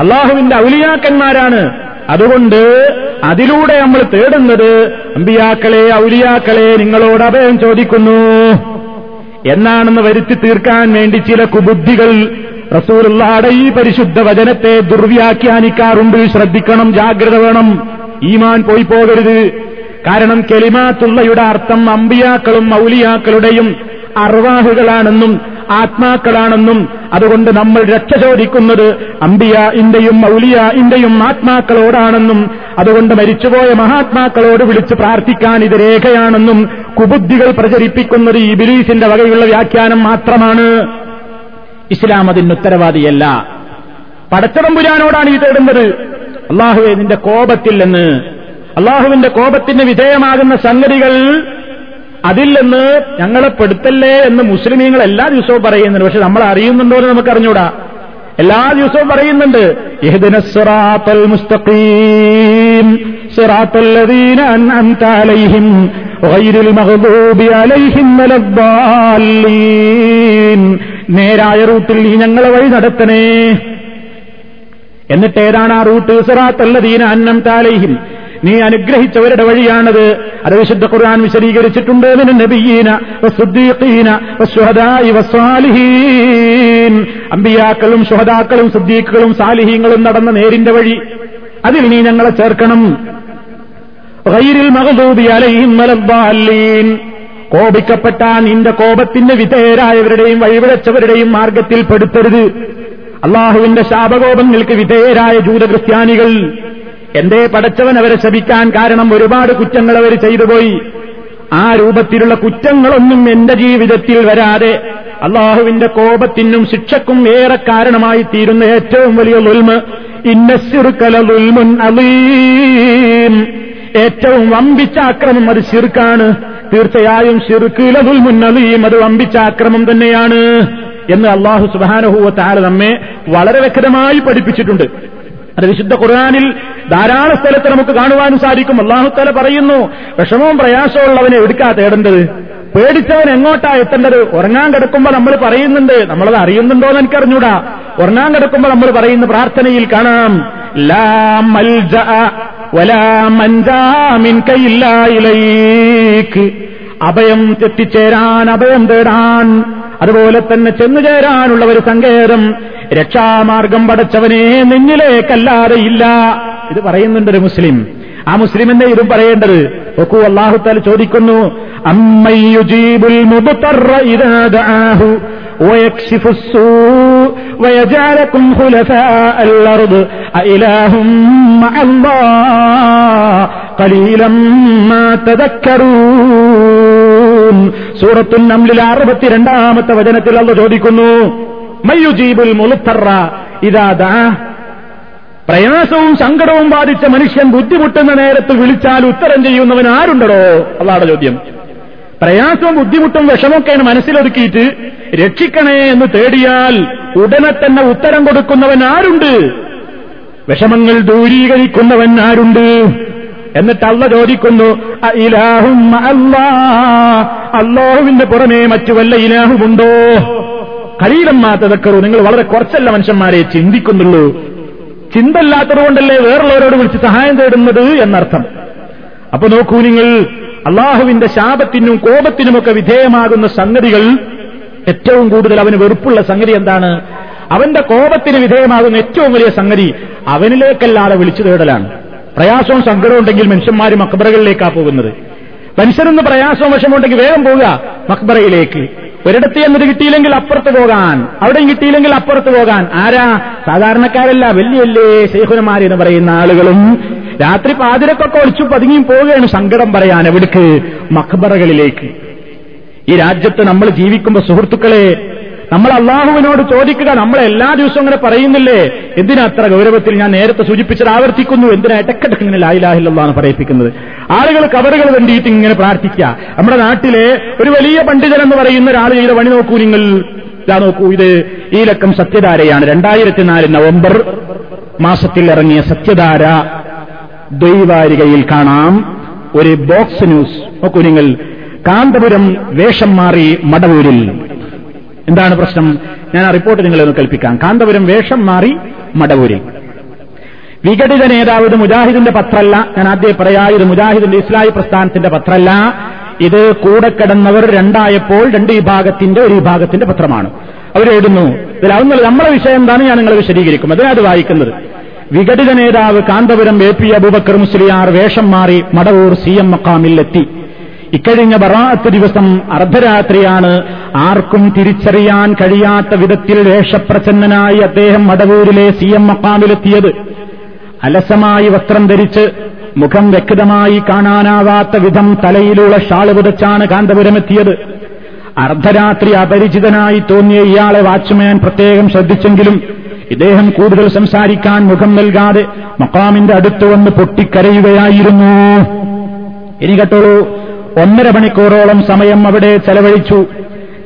അള്ളാഹുവിന്റെ ഔലിയാക്കന്മാരാണ്. അതുകൊണ്ട് അതിലൂടെ നമ്മൾ തേടുന്നത് അമ്പിയാക്കളെ ഔലിയാക്കളെ നിങ്ങളോട് അഭയം ചോദിക്കുന്നു. എന്നാണെന്ന് വരുത്തി തീർക്കാൻ വേണ്ടി ചില കുബുദ്ധികൾ റസൂറുള്ളാടെ ഈ പരിശുദ്ധ വചനത്തെ ദുർവ്യാഖ്യാനിക്കാറുണ്ട് ശ്രദ്ധിക്കണം ജാഗ്രത വേണം. ഈമാൻ പോയി പോകരുത്. കാരണം കെലിമാത്തുള്ളയുടെ അർത്ഥം അമ്പിയാക്കളും മൗലിയാക്കളുടെയും അർവാഹുകളാണെന്നും ആത്മാക്കളാണെന്നും അതുകൊണ്ട് നമ്മൾ രക്ഷ ചോദിക്കുന്നത് അമ്പിയ ഇന്റെയും മൗലിയ ഇന്റെയും ആത്മാക്കളോടാണെന്നും അതുകൊണ്ട് മരിച്ചുപോയ മഹാത്മാക്കളോട് വിളിച്ച് പ്രാർത്ഥിക്കാൻ ഇത് രേഖയാണെന്നും കുബുദ്ധികൾ പ്രചരിപ്പിക്കുന്നത് ഈ ബിലീസിന്റെ വകയുള്ള വ്യാഖ്യാനം മാത്രമാണ്. ഇസ്ലാം അതിന് ഉത്തരവാദിയല്ല. പടച്ചതമ്പുരാനോടാണ് ഈ തേടുന്നത് അള്ളാഹുവെ നിന്റെ കോപത്തിൽ നിന്ന് അള്ളാഹുവിന്റെ കോപത്തിന് വിധേയമാകുന്ന സംഗതികൾ അതിൽ നിന്ന് ഞങ്ങളെ പെടുത്തല്ലേ എന്ന് മുസ്ലിമീങ്ങൾ എല്ലാ ദിവസവും പറയുന്നുണ്ട്. പക്ഷെ നമ്മൾ അറിയുന്നുണ്ടോ എന്ന് നമുക്ക് അറിഞ്ഞൂടാ. എല്ലാ ദിവസവും പറയുന്നുണ്ട് മുസ്തഖീം നേരായ റൂട്ടിൽ നീ ഞങ്ങളെ വഴി നടത്തണേ. എന്നിട്ട് ഏതാണ് ആ റൂട്ട്? സിറാത്തല്ലദീന അന്നം അലൈഹിം. നീ അനുഗ്രഹിച്ചവരുടെ വഴിയാണത്. അത് വിശുദ്ധ ഖുർആൻ വിശദീകരിച്ചിട്ടുണ്ട്. നബിയീന അമ്പിയാക്കളും ശുഹദാക്കളും സുദ്ദീഖുകളും സാലിഹീങ്ങളും നടന്ന നേരിന്റെ വഴി. അതിൽ നീ ഞങ്ങളെ ചേർക്കണം. കോപിക്കപ്പെട്ട നിന്റെ കോപത്തിന് വിധേയരായവരുടെയും വഴിവിഴച്ചവരുടെയും മാർഗത്തിൽ പെടുത്തരുത്. അള്ളാഹുവിന്റെ ശാപകോപങ്ങൾക്ക് വിധേയരായ ജൂതക്രിസ്ത്യാനികൾ എന്തേ പടച്ചവൻ അവരെ ശപിക്കാൻ കാരണം ഒരുപാട് കുറ്റങ്ങൾ അവർ ചെയ്തുപോയി. ആ രൂപത്തിലുള്ള കുറ്റങ്ങളൊന്നും എന്റെ ജീവിതത്തിൽ വരാതെ അള്ളാഹുവിന്റെ കോപത്തിനും ശിക്ഷക്കും ഏറെ കാരണമായി തീരുന്ന ഏറ്റവും വലിയ ലുൽമ് ഇന്നസിറുക്കല ലുൽമുൻ അലീം. ഏറ്റവും വമ്പിച്ച അക്രമം അത് ശിർക്കാണ്. തീർച്ചയായും ഷിർക്കിലതുൽ മുന്നതിയും അത് വമ്പിച്ച ആക്രമം തന്നെയാണ് എന്ന് അള്ളാഹു സുബാനഹുവ താര നമ്മെ വളരെ വ്യക്തമായി പഠിപ്പിച്ചിട്ടുണ്ട്. അത് വിശുദ്ധ ഖുർആാനിൽ ധാരാളം സ്ഥലത്ത് നമുക്ക് കാണുവാനും സാധിക്കും. അള്ളാഹുത്താല പറയുന്നു വിഷമവും പ്രയാസമുള്ളവനെ എടുക്കാ തേടേണ്ടത്? പേടിച്ചവൻ എങ്ങോട്ടാ എത്തേണ്ടത്? ഉറങ്ങാൻ കിടക്കുമ്പോൾ നമ്മൾ പറയുന്നുണ്ട്. നമ്മളത് അറിയുന്നുണ്ടോ എന്ന് എനിക്കറിഞ്ഞൂടാ. ഉറങ്ങാൻ കിടക്കുമ്പോൾ നമ്മൾ പറയുന്ന പ്രാർത്ഥനയിൽ കാണാം. ഇലൈക്ക്. അഭയം തെറ്റിച്ചേരാൻ അഭയം തേടാൻ അതുപോലെ തന്നെ ചെന്നു ചേരാനുള്ള ഒരു സങ്കേതം. രക്ഷാമാർഗം പടച്ചവനെ നിന്നിലേക്കല്ലാതെ ഇല്ല ഇത് പറയുന്നുണ്ട് ഒരു മുസ്ലിം. ആ മുസ്ലിമിന്റെ ഇതും പറയേണ്ടത്? ഒക്കു അള്ളാഹുത്താൽ ചോദിക്കുന്നു അമ്മയുജീബുൽ ويكشف السوء ويجعلكم خلفاء الأرض أإله مع الله قليلا ما تذكرون സൂറത്തു നംലിലെ അറുപത്തിരണ്ടാമത്തെ വചനത്തിൽ അള്ള ചോദിക്കുന്നു മയ്യുജീബുൽ മുലുത്തറ ഇതാദാ പ്രയാസവും സങ്കടവും ബാധിച്ച മനുഷ്യൻ ബുദ്ധിമുട്ടുന്ന നേരത്ത് വിളിച്ചാൽ ഉത്തരം ചെയ്യുന്നവൻ ആരുണ്ടോ അള്ളാടെ ചോദ്യം പ്രയാസവും ബുദ്ധിമുട്ടും വിഷമൊക്കെയാണ് മനസ്സിലൊതുക്കിയിട്ട് രക്ഷിക്കണേ എന്ന് തേടിയാൽ ഉടനെ തന്നെ ഉത്തരം കൊടുക്കുന്നവൻ ആരുണ്ട്? വിഷമങ്ങൾ ദൂരീകരിക്കുന്നവൻ ആരുണ്ട്? എന്നിട്ട് അള്ള ചോദിക്കുന്നു ഇലാഹും അല്ലാ അള്ളാഹുവിന്റെ പുറമേ മറ്റു വല്ല ഇലാഹുമുണ്ടോ? കലീലമ്മാ തതക്കറു നിങ്ങൾ വളരെ കുറച്ചല്ല മനുഷ്യന്മാരെ ചിന്തിക്കുന്നുള്ളൂ. ചിന്തല്ലാത്തത് കൊണ്ടല്ലേ വേറുള്ളവരോട് വിളിച്ച് സഹായം തേടുന്നത് എന്നർത്ഥം. അപ്പൊ നോക്കൂ നിങ്ങൾ അള്ളാഹുവിന്റെ ശാപത്തിനും കോപത്തിനുമൊക്കെ വിധേയമാകുന്ന സംഗതികൾ ഏറ്റവും കൂടുതൽ അവന് വെറുപ്പുള്ള സംഗതി എന്താണ്? അവന്റെ കോപത്തിന് വിധേയമാകുന്ന ഏറ്റവും വലിയ സംഗതി അവനിലേക്കല്ലാതെ വിളിച്ചു തേടലാണ്. പ്രയാസവും സങ്കടവും ഉണ്ടെങ്കിൽ മനുഷ്യന്മാർ മക്ബറകളിലേക്കാ പോകുന്നത്. മനുഷ്യനെന്ന് പ്രയാസവും വിഷമമുണ്ടെങ്കിൽ വേഗം പോവുക മക്ബറയിലേക്ക് ഒരിടത്ത് എന്നത് കിട്ടിയില്ലെങ്കിൽ അപ്പുറത്ത് പോകാൻ. അവിടെയും കിട്ടിയില്ലെങ്കിൽ അപ്പുറത്ത് പോകാൻ. ആരാ? സാധാരണക്കാരല്ല വലിയ വലിയ എന്ന് പറയുന്ന ആളുകളും രാത്രി പാതിരക്കൊക്കെ ഒളിച്ചു പതുങ്ങിയും പോവുകയാണ് സങ്കടം പറയാൻ എവിടേക്ക് മക്ബറകളിലേക്ക് ഈ രാജ്യത്ത് നമ്മൾ ജീവിക്കുമ്പോൾ സുഹൃത്തുക്കളെ നമ്മൾ അള്ളാഹുവിനോട് ചോദിക്കുക നമ്മൾ എല്ലാ ദിവസവും അങ്ങനെ പറയുന്നില്ലേ? എന്തിനാ അത്ര ഗൗരവത്തിൽ ഞാൻ നേരത്തെ സൂചിപ്പിച്ചത് ആവർത്തിക്കുന്നു? എന്തിനാ ഇടക്കിടക്ക് ഇങ്ങനെ ലായിലാഹില്ലെന്നാണ് പറയിപ്പിക്കുന്നത്? ആളുകൾ കവറുകൾ വേണ്ടിയിട്ട് ഇങ്ങനെ പ്രാർത്ഥിക്കുക. നമ്മുടെ നാട്ടിലെ ഒരു വലിയ പണ്ഡിതൻ എന്ന് പറയുന്ന ഒരാൾ ചെയ്ത പണി നോക്കൂ നിങ്ങൾ. ഇതാ നോക്കൂ ഇത് ഈ ലക്കം സത്യധാരയാണ്. രണ്ടായിരത്തി നാല് നവംബർ മാസത്തിൽ ഇറങ്ങിയ സത്യധാര. ദ്വൈവാരികയിൽ കാണാം. ഒരു ബോക്സ് ന്യൂസ്. നോക്കൂ നിങ്ങൾ. കാന്തപുരം വേഷം മാറി മടവൂരിൽ. എന്താണ് പ്രശ്നം? ഞാൻ ആ റിപ്പോർട്ട് നിങ്ങളെ ഒന്ന് കൽപ്പിക്കാം കാന്തപുരം വേഷം മാറി മടവൂരിൽ. വിഘടിത നേതാവ് ഇത് മുജാഹിദിന്റെ പത്രല്ല. ഞാൻ ആദ്യം പറയാ ഇത് മുജാഹിദിന്റെ ഇസ്ലാഹി പ്രസ്ഥാനത്തിന്റെ പത്രല്ല. ഇത് കൂടെ കിടന്നവർ രണ്ടായപ്പോൾ രണ്ട് വിഭാഗത്തിന്റെ ഒരു വിഭാഗത്തിന്റെ പത്രമാണ്. അവരെഴുതുന്നു ഇതിലാവുന്നത് നമ്മുടെ വിഷയം എന്താണ്? ഞാൻ നിങ്ങളെ വിശദീകരിക്കും. അതിനാണ് വായിക്കുന്നത്. വിഘടിത നേതാവ് കാന്തപുരം എ പി അബൂബക്കർ മുസ്ലിയാർ വേഷം മാറി മടവൂർ സി എം മക്കാമിലെത്തി. ഇക്കഴിഞ്ഞ ബറാത്ത് ദിവസം അർദ്ധരാത്രിയാണ് ആർക്കും തിരിച്ചറിയാൻ കഴിയാത്ത വിധത്തിൽ വേഷപ്രസന്നനായി അദ്ദേഹം മടവൂരിലെ സി എം മക്കാമിലെത്തിയത്. അലസമായി വസ്ത്രം ധരിച്ച് മുഖം വ്യക്തമായി കാണാനാവാത്ത വിധം തലയിലുള്ള ഷാൾ പുതച്ചാണ് കാന്തപുരമെത്തിയത്. അർദ്ധരാത്രി അപരിചിതനായി തോന്നിയ ഇയാളെ വാച്ച്മാൻ പ്രത്യേകം ശ്രദ്ധിച്ചെങ്കിലും ഇദ്ദേഹം കൂടുതൽ സംസാരിക്കാൻ മുഖം നൽകാതെ മക്കാമിന്റെ അടുത്ത് വന്ന് പൊട്ടിക്കരയുകയായിരുന്നു. ഇനി കേട്ടോളൂ ഒന്നര മണിക്കൂറോളം സമയം അവിടെ ചെലവഴിച്ചു.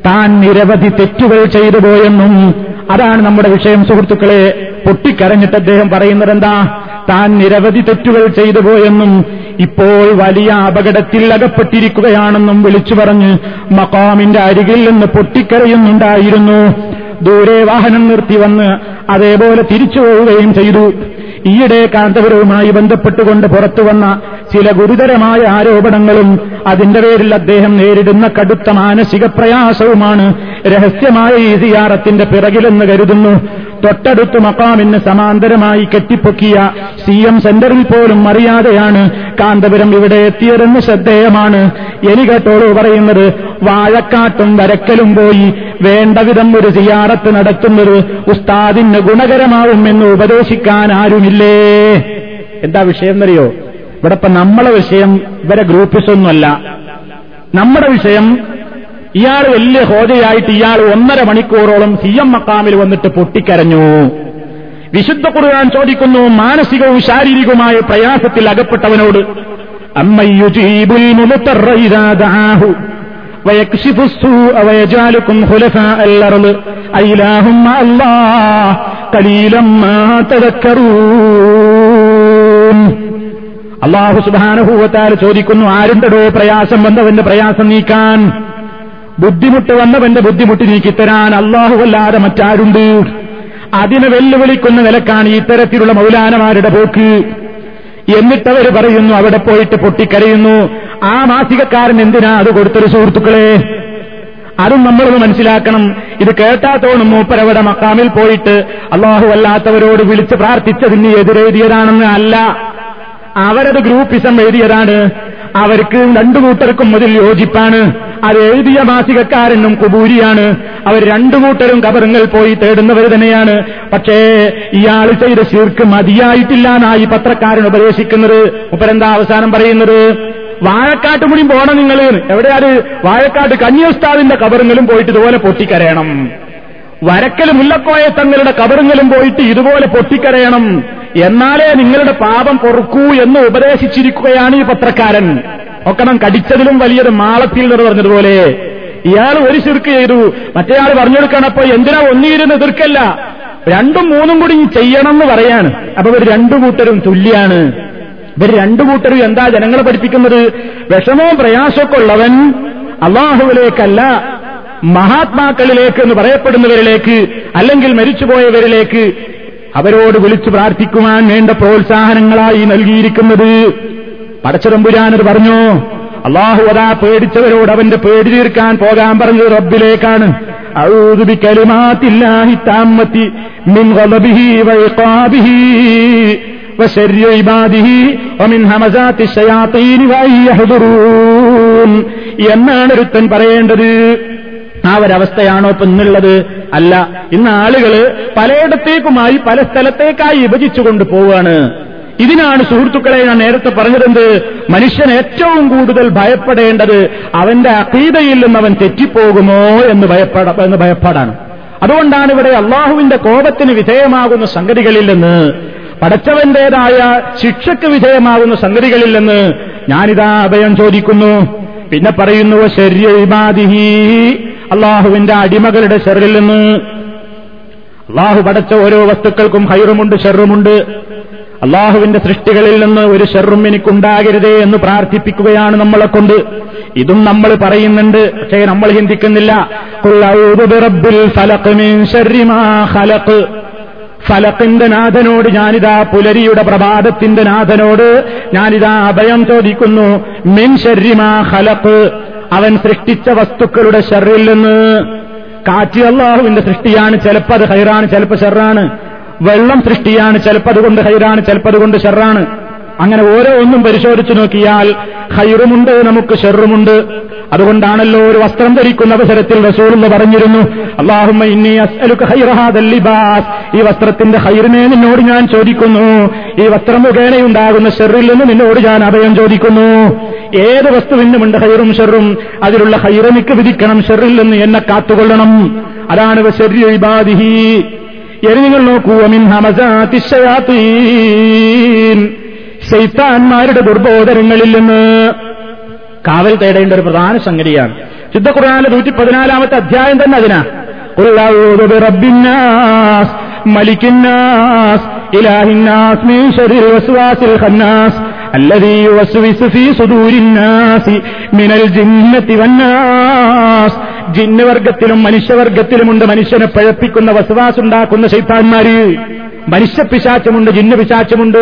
താൻ നിരവധി തെറ്റുകൾ ചെയ്തു പോയെന്നും അതാണ് നമ്മുടെ വിഷയം സുഹൃത്തുക്കളെ. പൊട്ടിക്കരഞ്ഞിട്ട് അദ്ദേഹം പറയുന്നത് എന്താ താൻ നിരവധി തെറ്റുകൾ ചെയ്തു പോയെന്നും ഇപ്പോൾ വലിയ അപകടത്തിൽ അകപ്പെട്ടിരിക്കുകയാണെന്നും വിളിച്ചു പറഞ്ഞ് മക്കാമിന്റെ അരികിൽ നിന്ന് പൊട്ടിക്കരയുന്നുണ്ടായിരുന്നു. ദൂരെ വാഹനം നിർത്തി വന്ന് അതേപോലെ തിരിച്ചു പോവുകയും ചെയ്തു. ഈയിടെ കാന്തപുരവുമായി ബന്ധപ്പെട്ടുകൊണ്ട് പുറത്തു വന്ന ചില ഗുരുതരമായ ആരോപണങ്ങളും അതിന്റെ പേരിൽ അദ്ദേഹം നേരിടുന്ന കടുത്ത മാനസിക പ്രയാസവുമാണ്. രഹസ്യമായ ഈ സിയാറത്തിന്റെ പിറകിലെന്ന് കരുതുന്നു. തൊട്ടടുത്ത് മക്കാമിന് സമാന്തരമായി കെട്ടിപ്പൊക്കിയ സി എം സെന്ററിൽ പോലും അറിയാതെയാണ് കാന്തപുരം ഇവിടെ എത്തിയതെന്ന് ശ്രദ്ധേയമാണ്. എനി കേട്ടോളൂ പറയുന്നത് വാഴക്കാട്ടും വരക്കലും പോയി വേണ്ടവിധം ഒരു സിയാറത്ത് നടത്തുന്നത് ഉസ്താദിന് ഗുണകരമാവും എന്ന് ഉപദേശിക്കാൻ ആരുമില്ലേ? എന്താ വിഷയം എന്നറിയോ? ഇവിടെ ഇപ്പൊ നമ്മളെ വിഷയം ഇവരെ ഗ്രൂപ്പിസൊന്നുമല്ല. നമ്മുടെ വിഷയം ഇയാൾ വലിയ ഹോജയായിട്ട് ഇയാൾ ഒന്നര മണിക്കൂറോളം സി എം മക്കാമിൽ വന്നിട്ട് പൊട്ടിക്കരഞ്ഞു. വിശുദ്ധ കുറുവാൻ ചോദിക്കുന്നു മാനസികവും ശാരീരികവുമായ പ്രയാസത്തിൽ അകപ്പെട്ടവനോട് അമ്മയുജീബുൽ അള്ളാഹു സുബാനഹൂവത്താൽ ചോദിക്കുന്നു ആരുണ്ടടോ പ്രയാസം? വന്നവന്റെ പ്രയാസം നീക്കാൻ? ബുദ്ധിമുട്ട് വന്നവന്റെ ബുദ്ധിമുട്ട് നീക്കിത്തരാൻ അള്ളാഹുവല്ലാതെ മറ്റാരുണ്ട്? അതിനെ വെല്ലുവിളിക്കുന്ന നിലക്കാണ് ഇത്തരത്തിലുള്ള മൗലാനമാരുടെ പോക്ക്. എന്നിട്ടവർ പറയുന്നു അവിടെ പോയിട്ട് പൊട്ടിക്കരയുന്നു. ആ മാസികക്കാരൻ എന്തിനാ അത് കൊടുത്തൊരു സുഹൃത്തുക്കളെ? അതും നമ്മളൊന്ന് മനസ്സിലാക്കണം. ഇത് കേട്ടാത്തോണം മൂപ്പരവിടെ മക്കാമിൽ പോയിട്ട് അള്ളാഹു അല്ലാത്തവരോട് വിളിച്ച് പ്രാർത്ഥിച്ചതിന് എതിരെഴുതിയതാണെന്ന് അല്ല. അവരത് ഗ്രൂപ്പിസം എഴുതിയതാണ്. അവർക്ക് രണ്ടു കൂട്ടർക്കും അതിൽ യോജിപ്പാണ്. അത് എഴുതിയ മാസികക്കാരനും കുബൂരിയാണ്. അവർ രണ്ടു കൂട്ടരും കബറുങ്ങൾ പോയി തേടുന്നവർ തന്നെയാണ്. പക്ഷേ ഇയാൾ ചെയ്ത ശീർക്ക് മതിയായിട്ടില്ല എന്നായി പത്രക്കാരൻ ഉപദേശിക്കുന്നത്. മുപ്പരെന്താ അവസാനം പറയുന്നത്? വാഴക്കാട്ട് കൂടിയും പോണം നിങ്ങൾ എവിടെയാണ് വാഴക്കാട്ട് കന്യസ്താവിന്റെ കബറുങ്ങളും പോയിട്ട് ഇതുപോലെ പൊട്ടിക്കരയണം. വരക്കൽ മുല്ലക്കോയ തങ്ങളുടെ കബറുങ്ങളും പോയിട്ട് ഇതുപോലെ പൊട്ടിക്കരയണം. എന്നാലേ നിങ്ങളുടെ പാപം പൊറുക്കൂ എന്ന് ഉപദേശിച്ചിരിക്കുകയാണ് ഈ പത്രക്കാരൻ. ഒക്കണം കടിച്ചതിലും വലിയൊരു മാളത്തിൽ നിന്ന് പറഞ്ഞതുപോലെ. ഇയാൾ ഒരു ചെറുക്ക് ചെയ്തു. മറ്റേയാൾ പറഞ്ഞെടുക്കണപ്പോ എന്തിനാ ഒന്നിരുന്ന് എതിർക്കല്ല? രണ്ടും മൂന്നും കൂടി ചെയ്യണം എന്ന് പറയാണ്. അപ്പൊ ഇവർ രണ്ടു കൂട്ടരും തുല്യാണ്. ഇവർ രണ്ടു കൂട്ടരും എന്താ ജനങ്ങളെ പഠിപ്പിക്കുന്നത്? വിഷമവും പ്രയാസമൊക്കെ ഉള്ളവൻ അള്ളാഹുവിലേക്കല്ല മഹാത്മാക്കളിലേക്ക് എന്ന് പറയപ്പെടുന്നവരിലേക്ക് അല്ലെങ്കിൽ മരിച്ചുപോയവരിലേക്ക് അവരോട് വിളിച്ചു പ്രാർത്ഥിക്കുവാൻ വേണ്ട പ്രോത്സാഹനങ്ങളായി നൽകിയിരിക്കുന്നത്. പടച്ചതമ്പുരാനർ പറഞ്ഞു അള്ളാഹു അതാ പേടിച്ചവരോട് അവന്റെ പേടി തീർക്കാൻ പോകാൻ പറഞ്ഞത് റബ്ബിലേക്കാണ്. എന്നാണ് ഒരുത്തൻ പറയേണ്ടത്. ആ ഒരവസ്ഥയാണോ ഇപ്പൊ ഇന്നുള്ളത് അല്ല. ഇന്ന് ആളുകൾ പലയിടത്തേക്കുമായി പല സ്ഥലത്തേക്കായി വിഭജിച്ചുകൊണ്ട് പോവുകയാണ്. ഇതിനാണ് സുഹൃത്തുക്കളെ ഞാൻ നേരത്തെ പറഞ്ഞതെന്ത്? മനുഷ്യൻ ഏറ്റവും കൂടുതൽ ഭയപ്പെടേണ്ടത് അവന്റെ അതീതയിൽ നിന്ന് അവൻ തെറ്റിപ്പോകുമോ എന്ന് ഭയപ്പെട എന്ന് ഭയപ്പാടാണ്. അതുകൊണ്ടാണ് ഇവിടെ അള്ളാഹുവിന്റെ കോപത്തിന് വിധേയമാകുന്ന സംഗതികളിൽ നിന്ന് പടച്ചവന്റേതായ ശിക്ഷയ്ക്ക് വിധേയമാകുന്ന സംഗതികളിൽ നിന്ന് ഞാനിതാ അഭയം ചോദിക്കുന്നു. പിന്നെ പറയുന്നു ശരീരമാതിഹി അള്ളാഹുവിന്റെ അടിമകളുടെ ഷെറിൽ നിന്ന് അള്ളാഹു പടച്ച ഓരോ വസ്തുക്കൾക്കും ഹൈറുമുണ്ട് ഷെറുമുണ്ട്. അള്ളാഹുവിന്റെ സൃഷ്ടികളിൽ നിന്ന് ഒരു ഷെറും എനിക്കുണ്ടാകരുതേ എന്ന് പ്രാർത്ഥിപ്പിക്കുകയാണ് നമ്മളെ കൊണ്ട്. ഇതും നമ്മൾ പറയുന്നുണ്ട് പക്ഷേ നമ്മൾ ചിന്തിക്കുന്നില്ല. ഫലക്കിന്റെ നാഥനോട് ഞാനിതാ പുലരിയുടെ പ്രഭാതത്തിന്റെ നാഥനോട് ഞാനിതാ അഭയം ചോദിക്കുന്നു. മിൻ ശർരിമാ ഖലഖ്. അവൻ സൃഷ്ടിച്ച വസ്തുക്കളുടെ ഷെറിൽ നിന്ന് കാറ്റ് അള്ളാഹുവിന്റെ സൃഷ്ടിയാണ്. ചിലപ്പോൾ അത് ഹൈറാണ് ചിലപ്പോൾ ഷെറാണ്. വെള്ളം സൃഷ്ടിയാണ് ചിലപ്പോൾ അതുകൊണ്ട് ഹൈറാണ് ചിലപ്പോൾ അതുകൊണ്ട് ഷെറാണ്. അങ്ങനെ ഓരോ ഒന്നും പരിശോധിച്ചു നോക്കിയാൽ ഹൈറുമുണ്ട് നമുക്ക് ഷെറുമുണ്ട്. അതുകൊണ്ടാണല്ലോ ഒരു വസ്ത്രം ധരിക്കുന്ന അവസരത്തിൽ റസൂൾ എന്ന് പറഞ്ഞിരുന്നു അള്ളാഹുമ്മ ഇന്നി ലിബാസ്. ഈ വസ്ത്രത്തിന്റെ ഹൈറിനെ നിന്നോട് ഞാൻ ചോദിക്കുന്നു. ഈ വസ്ത്രം മുഖേനയുണ്ടാകുന്ന ഷെറിൽ നിന്ന് നിന്നോട് ഞാൻ അഭയം ചോദിക്കുന്നു. ഏത് വസ്തുവിനുമുണ്ട് ഹൈറും ഷെറും? അതിലുള്ള ഹൈറനിക്ക് വിധിക്കണം ഷെറിൽ നിന്ന് എന്നെ കാത്തുകൊള്ളണം. അതാണ് ഇബാദിഹി. എനി നിങ്ങൾ നോക്കൂ അമിൻ ഹമസാ ശൈത്താന്മാരുടെ ദുർബോധനങ്ങളിൽ നിന്ന് കാവൽ തേടേണ്ട ഒരു പ്രധാന സംഗതിയാണ് ശുദ്ധ ഖുർആാനിലെ നൂറ്റി പതിനാലാമത്തെ അധ്യായം തന്നെ അതിനാ ഖുൽ അഊദു ബിറബ്ബിന്നാസ് മലിക്കിന്നാസ് ഇലാഹിന്നാസ് മീൻ ശർരിൽ വസ്വാസിൽ ഖന്നാസ് الذي يوسوس في صدور الناس من الجنة والناس ജിന്നുവർഗത്തിലും മനുഷ്യവർഗത്തിലുമുണ്ട് മനുഷ്യനെ പഴപ്പിക്കുന്ന വസവാസുണ്ടാക്കുന്ന ശൈത്താന്മാര് മനുഷ്യപിശാച്ചമുണ്ട് ജിന്ന പിശാച്ചമുണ്ട്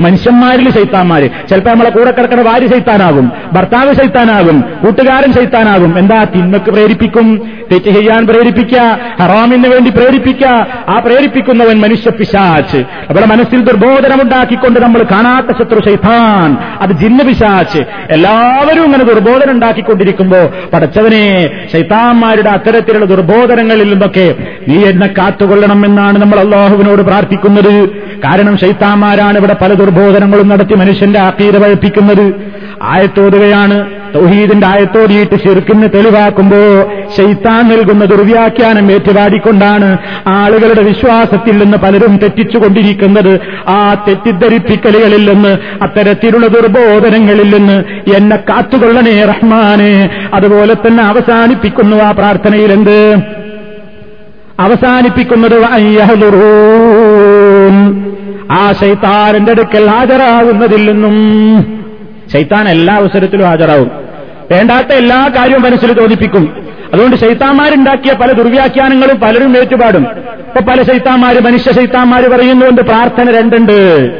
മനുഷ്യന്മാരിൽ ശൈത്താന്മാര്. ചിലപ്പോ നമ്മളെ കൂടെ കിടക്കുന്ന ഭാര്യ ശൈത്താനാകും ഭർത്താവ് ശൈത്താനാകും കൂട്ടുകാരൻ ശൈത്താനാകും. എന്താ? തിന്മക്ക് പ്രേരിപ്പിക്കും തെറ്റ് ചെയ്യാൻ പ്രേരിപ്പിക്ക ഹറാമിന് വേണ്ടി പ്രേരിപ്പിക്ക. ആ പ്രേരിപ്പിക്കുന്നവൻ മനുഷ്യ പിശാച്ച്. അവിടെ മനസ്സിൽ ദുർബോധനമുണ്ടാക്കിക്കൊണ്ട് നമ്മൾ കാണാത്ത ശത്രു ശൈത്താൻ. അത് ജിന്ന പിശാച്ച്. എല്ലാവരും ഇങ്ങനെ ദുർബോധനം ഉണ്ടാക്കിക്കൊണ്ടിരിക്കുമ്പോ പടച്ചവനെ ശൈത്താന്മാരുടെ അത്തരത്തിലുള്ള ദുർബോധനങ്ങളിൽ നിന്നൊക്കെ നീ എന്നെ കാത്തുകൊള്ളണം എന്നാണ് നമ്മൾ അള്ളാഹുവിനോട് പ്രാർത്ഥിക്കുന്നത്. കാരണം ശൈത്താന്മാരാണ് ഇവിടെ പല ദുർബോധനങ്ങളും നടത്തി മനുഷ്യന്റെ ആക്കീത പഴപ്പിക്കുന്നത്. ആയത്തോതുകയാണ്. തൗഹീദിന്റെ ആയത്തോടിയിട്ട് ശിർക്കിന് തെളിവാക്കുമ്പോ ശൈത്താൻ നൽകുന്ന ദുർവ്യാഖ്യാനം ഏറ്റുപാടിക്കൊണ്ടാണ് ആളുകളുടെ വിശ്വാസത്തിൽ നിന്ന് പലരും തെറ്റിച്ചുകൊണ്ടിരിക്കുന്നത്. ആ തെറ്റിദ്ധരിപ്പിക്കലുകളിൽ നിന്ന് അത്തരത്തിലുള്ള ദുർബോധനങ്ങളിൽ നിന്ന് എന്നെ കാത്തുകൊള്ളണേ റഹ്മാനെ. അതുപോലെ തന്നെ അവസാനിപ്പിക്കുന്നു ആ പ്രാർത്ഥനയിൽ എന്ത് അവസാനിപ്പിക്കുന്നത് ആ ശൈത്താരന്റെ അടുക്കൽ ഹാജരാകുന്നതിൽ നിന്നും ശൈത്താൻ എല്ലാ അവസരത്തിലും ഹാജരാകും. വേണ്ടാത്ത എല്ലാ കാര്യവും മനസ്സിൽ തോന്നിപ്പിക്കും. അതുകൊണ്ട് ശൈത്താന്മാരുണ്ടാക്കിയ പല ദുർവ്യാഖ്യാനങ്ങളും പലരും ഏറ്റുപാടും. ഇപ്പൊ പല ശൈത്താന്മാര് മനുഷ്യ ശൈത്താന്മാര് പറയുന്നുണ്ട് പ്രാർത്ഥന രണ്ടുണ്ട്.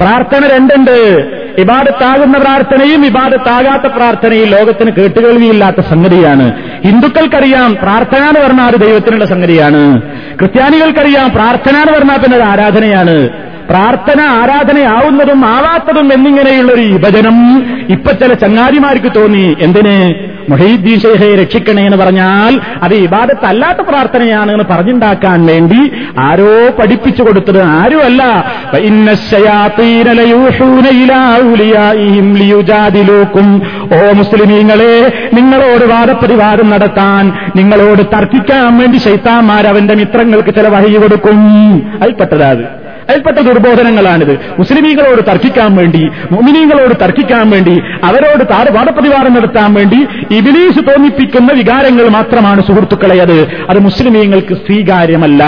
പ്രാർത്ഥന രണ്ടുണ്ട്. ഇബാദത്താകുന്ന പ്രാർത്ഥനയും ഇബാദത്താകാത്ത പ്രാർത്ഥനയും ലോകത്തിന് കേട്ടുകേൾവിയില്ലാത്ത സംഗതിയാണ്. ഹിന്ദുക്കൾക്കറിയാം പ്രാർത്ഥന എന്ന് പറഞ്ഞാൽ അത് ദൈവത്തിനുള്ള സംഗതിയാണ്. ക്രിസ്ത്യാനികൾക്കറിയാം പ്രാർത്ഥന എന്ന് പറഞ്ഞാൽ പിന്നെ അത് ആരാധനയാണ്. പ്രാർത്ഥന ആരാധനയാവുന്നതും ആവാത്തതും എന്നിങ്ങനെയുള്ള ഒരു വിഭജനം ഇപ്പൊ ചില ചങ്ങാതിമാർക്ക് തോന്നി. എന്തിന്? മൊഹീദ്ദീൻ ഷെയ്ഖയെ രക്ഷിക്കണേ എന്ന് പറഞ്ഞാൽ അത് ഇബാദത്തല്ലാത്ത പ്രാർത്ഥനയാണ് എന്ന് പറഞ്ഞുണ്ടാക്കാൻ വേണ്ടി ആരോ പഠിപ്പിച്ചു കൊടുത്തത് ആരുമല്ല. ഓ മുസ്ലിമീങ്ങളെ നിങ്ങളോട് വാദപ്രതിവാദം നടത്താൻ നിങ്ങളോട് തർക്കിക്കാൻ വേണ്ടി ശൈത്താന്മാർ അവന്റെ മിത്രങ്ങൾക്ക് ചില വഴി കൊടുക്കും. അതിൽപ്പെട്ടതാ അത്. അതിൽപ്പെട്ട ദുർബോധനങ്ങളാണിത്. മുസ്ലിമീങ്ങളോട് തർക്കിക്കാൻ വേണ്ടി മുമിനീങ്ങളോട് തർക്കിക്കാൻ വേണ്ടി അവരോട് വാദപ്രതിവാദം നടത്താൻ വേണ്ടി ഇബിലീസ് തോന്നിപ്പിക്കുന്ന വികാരങ്ങൾ മാത്രമാണ് സുഹൃത്തുക്കളെ അത്. അത് മുസ്ലിമീങ്ങൾക്ക് സ്വീകാര്യമല്ല.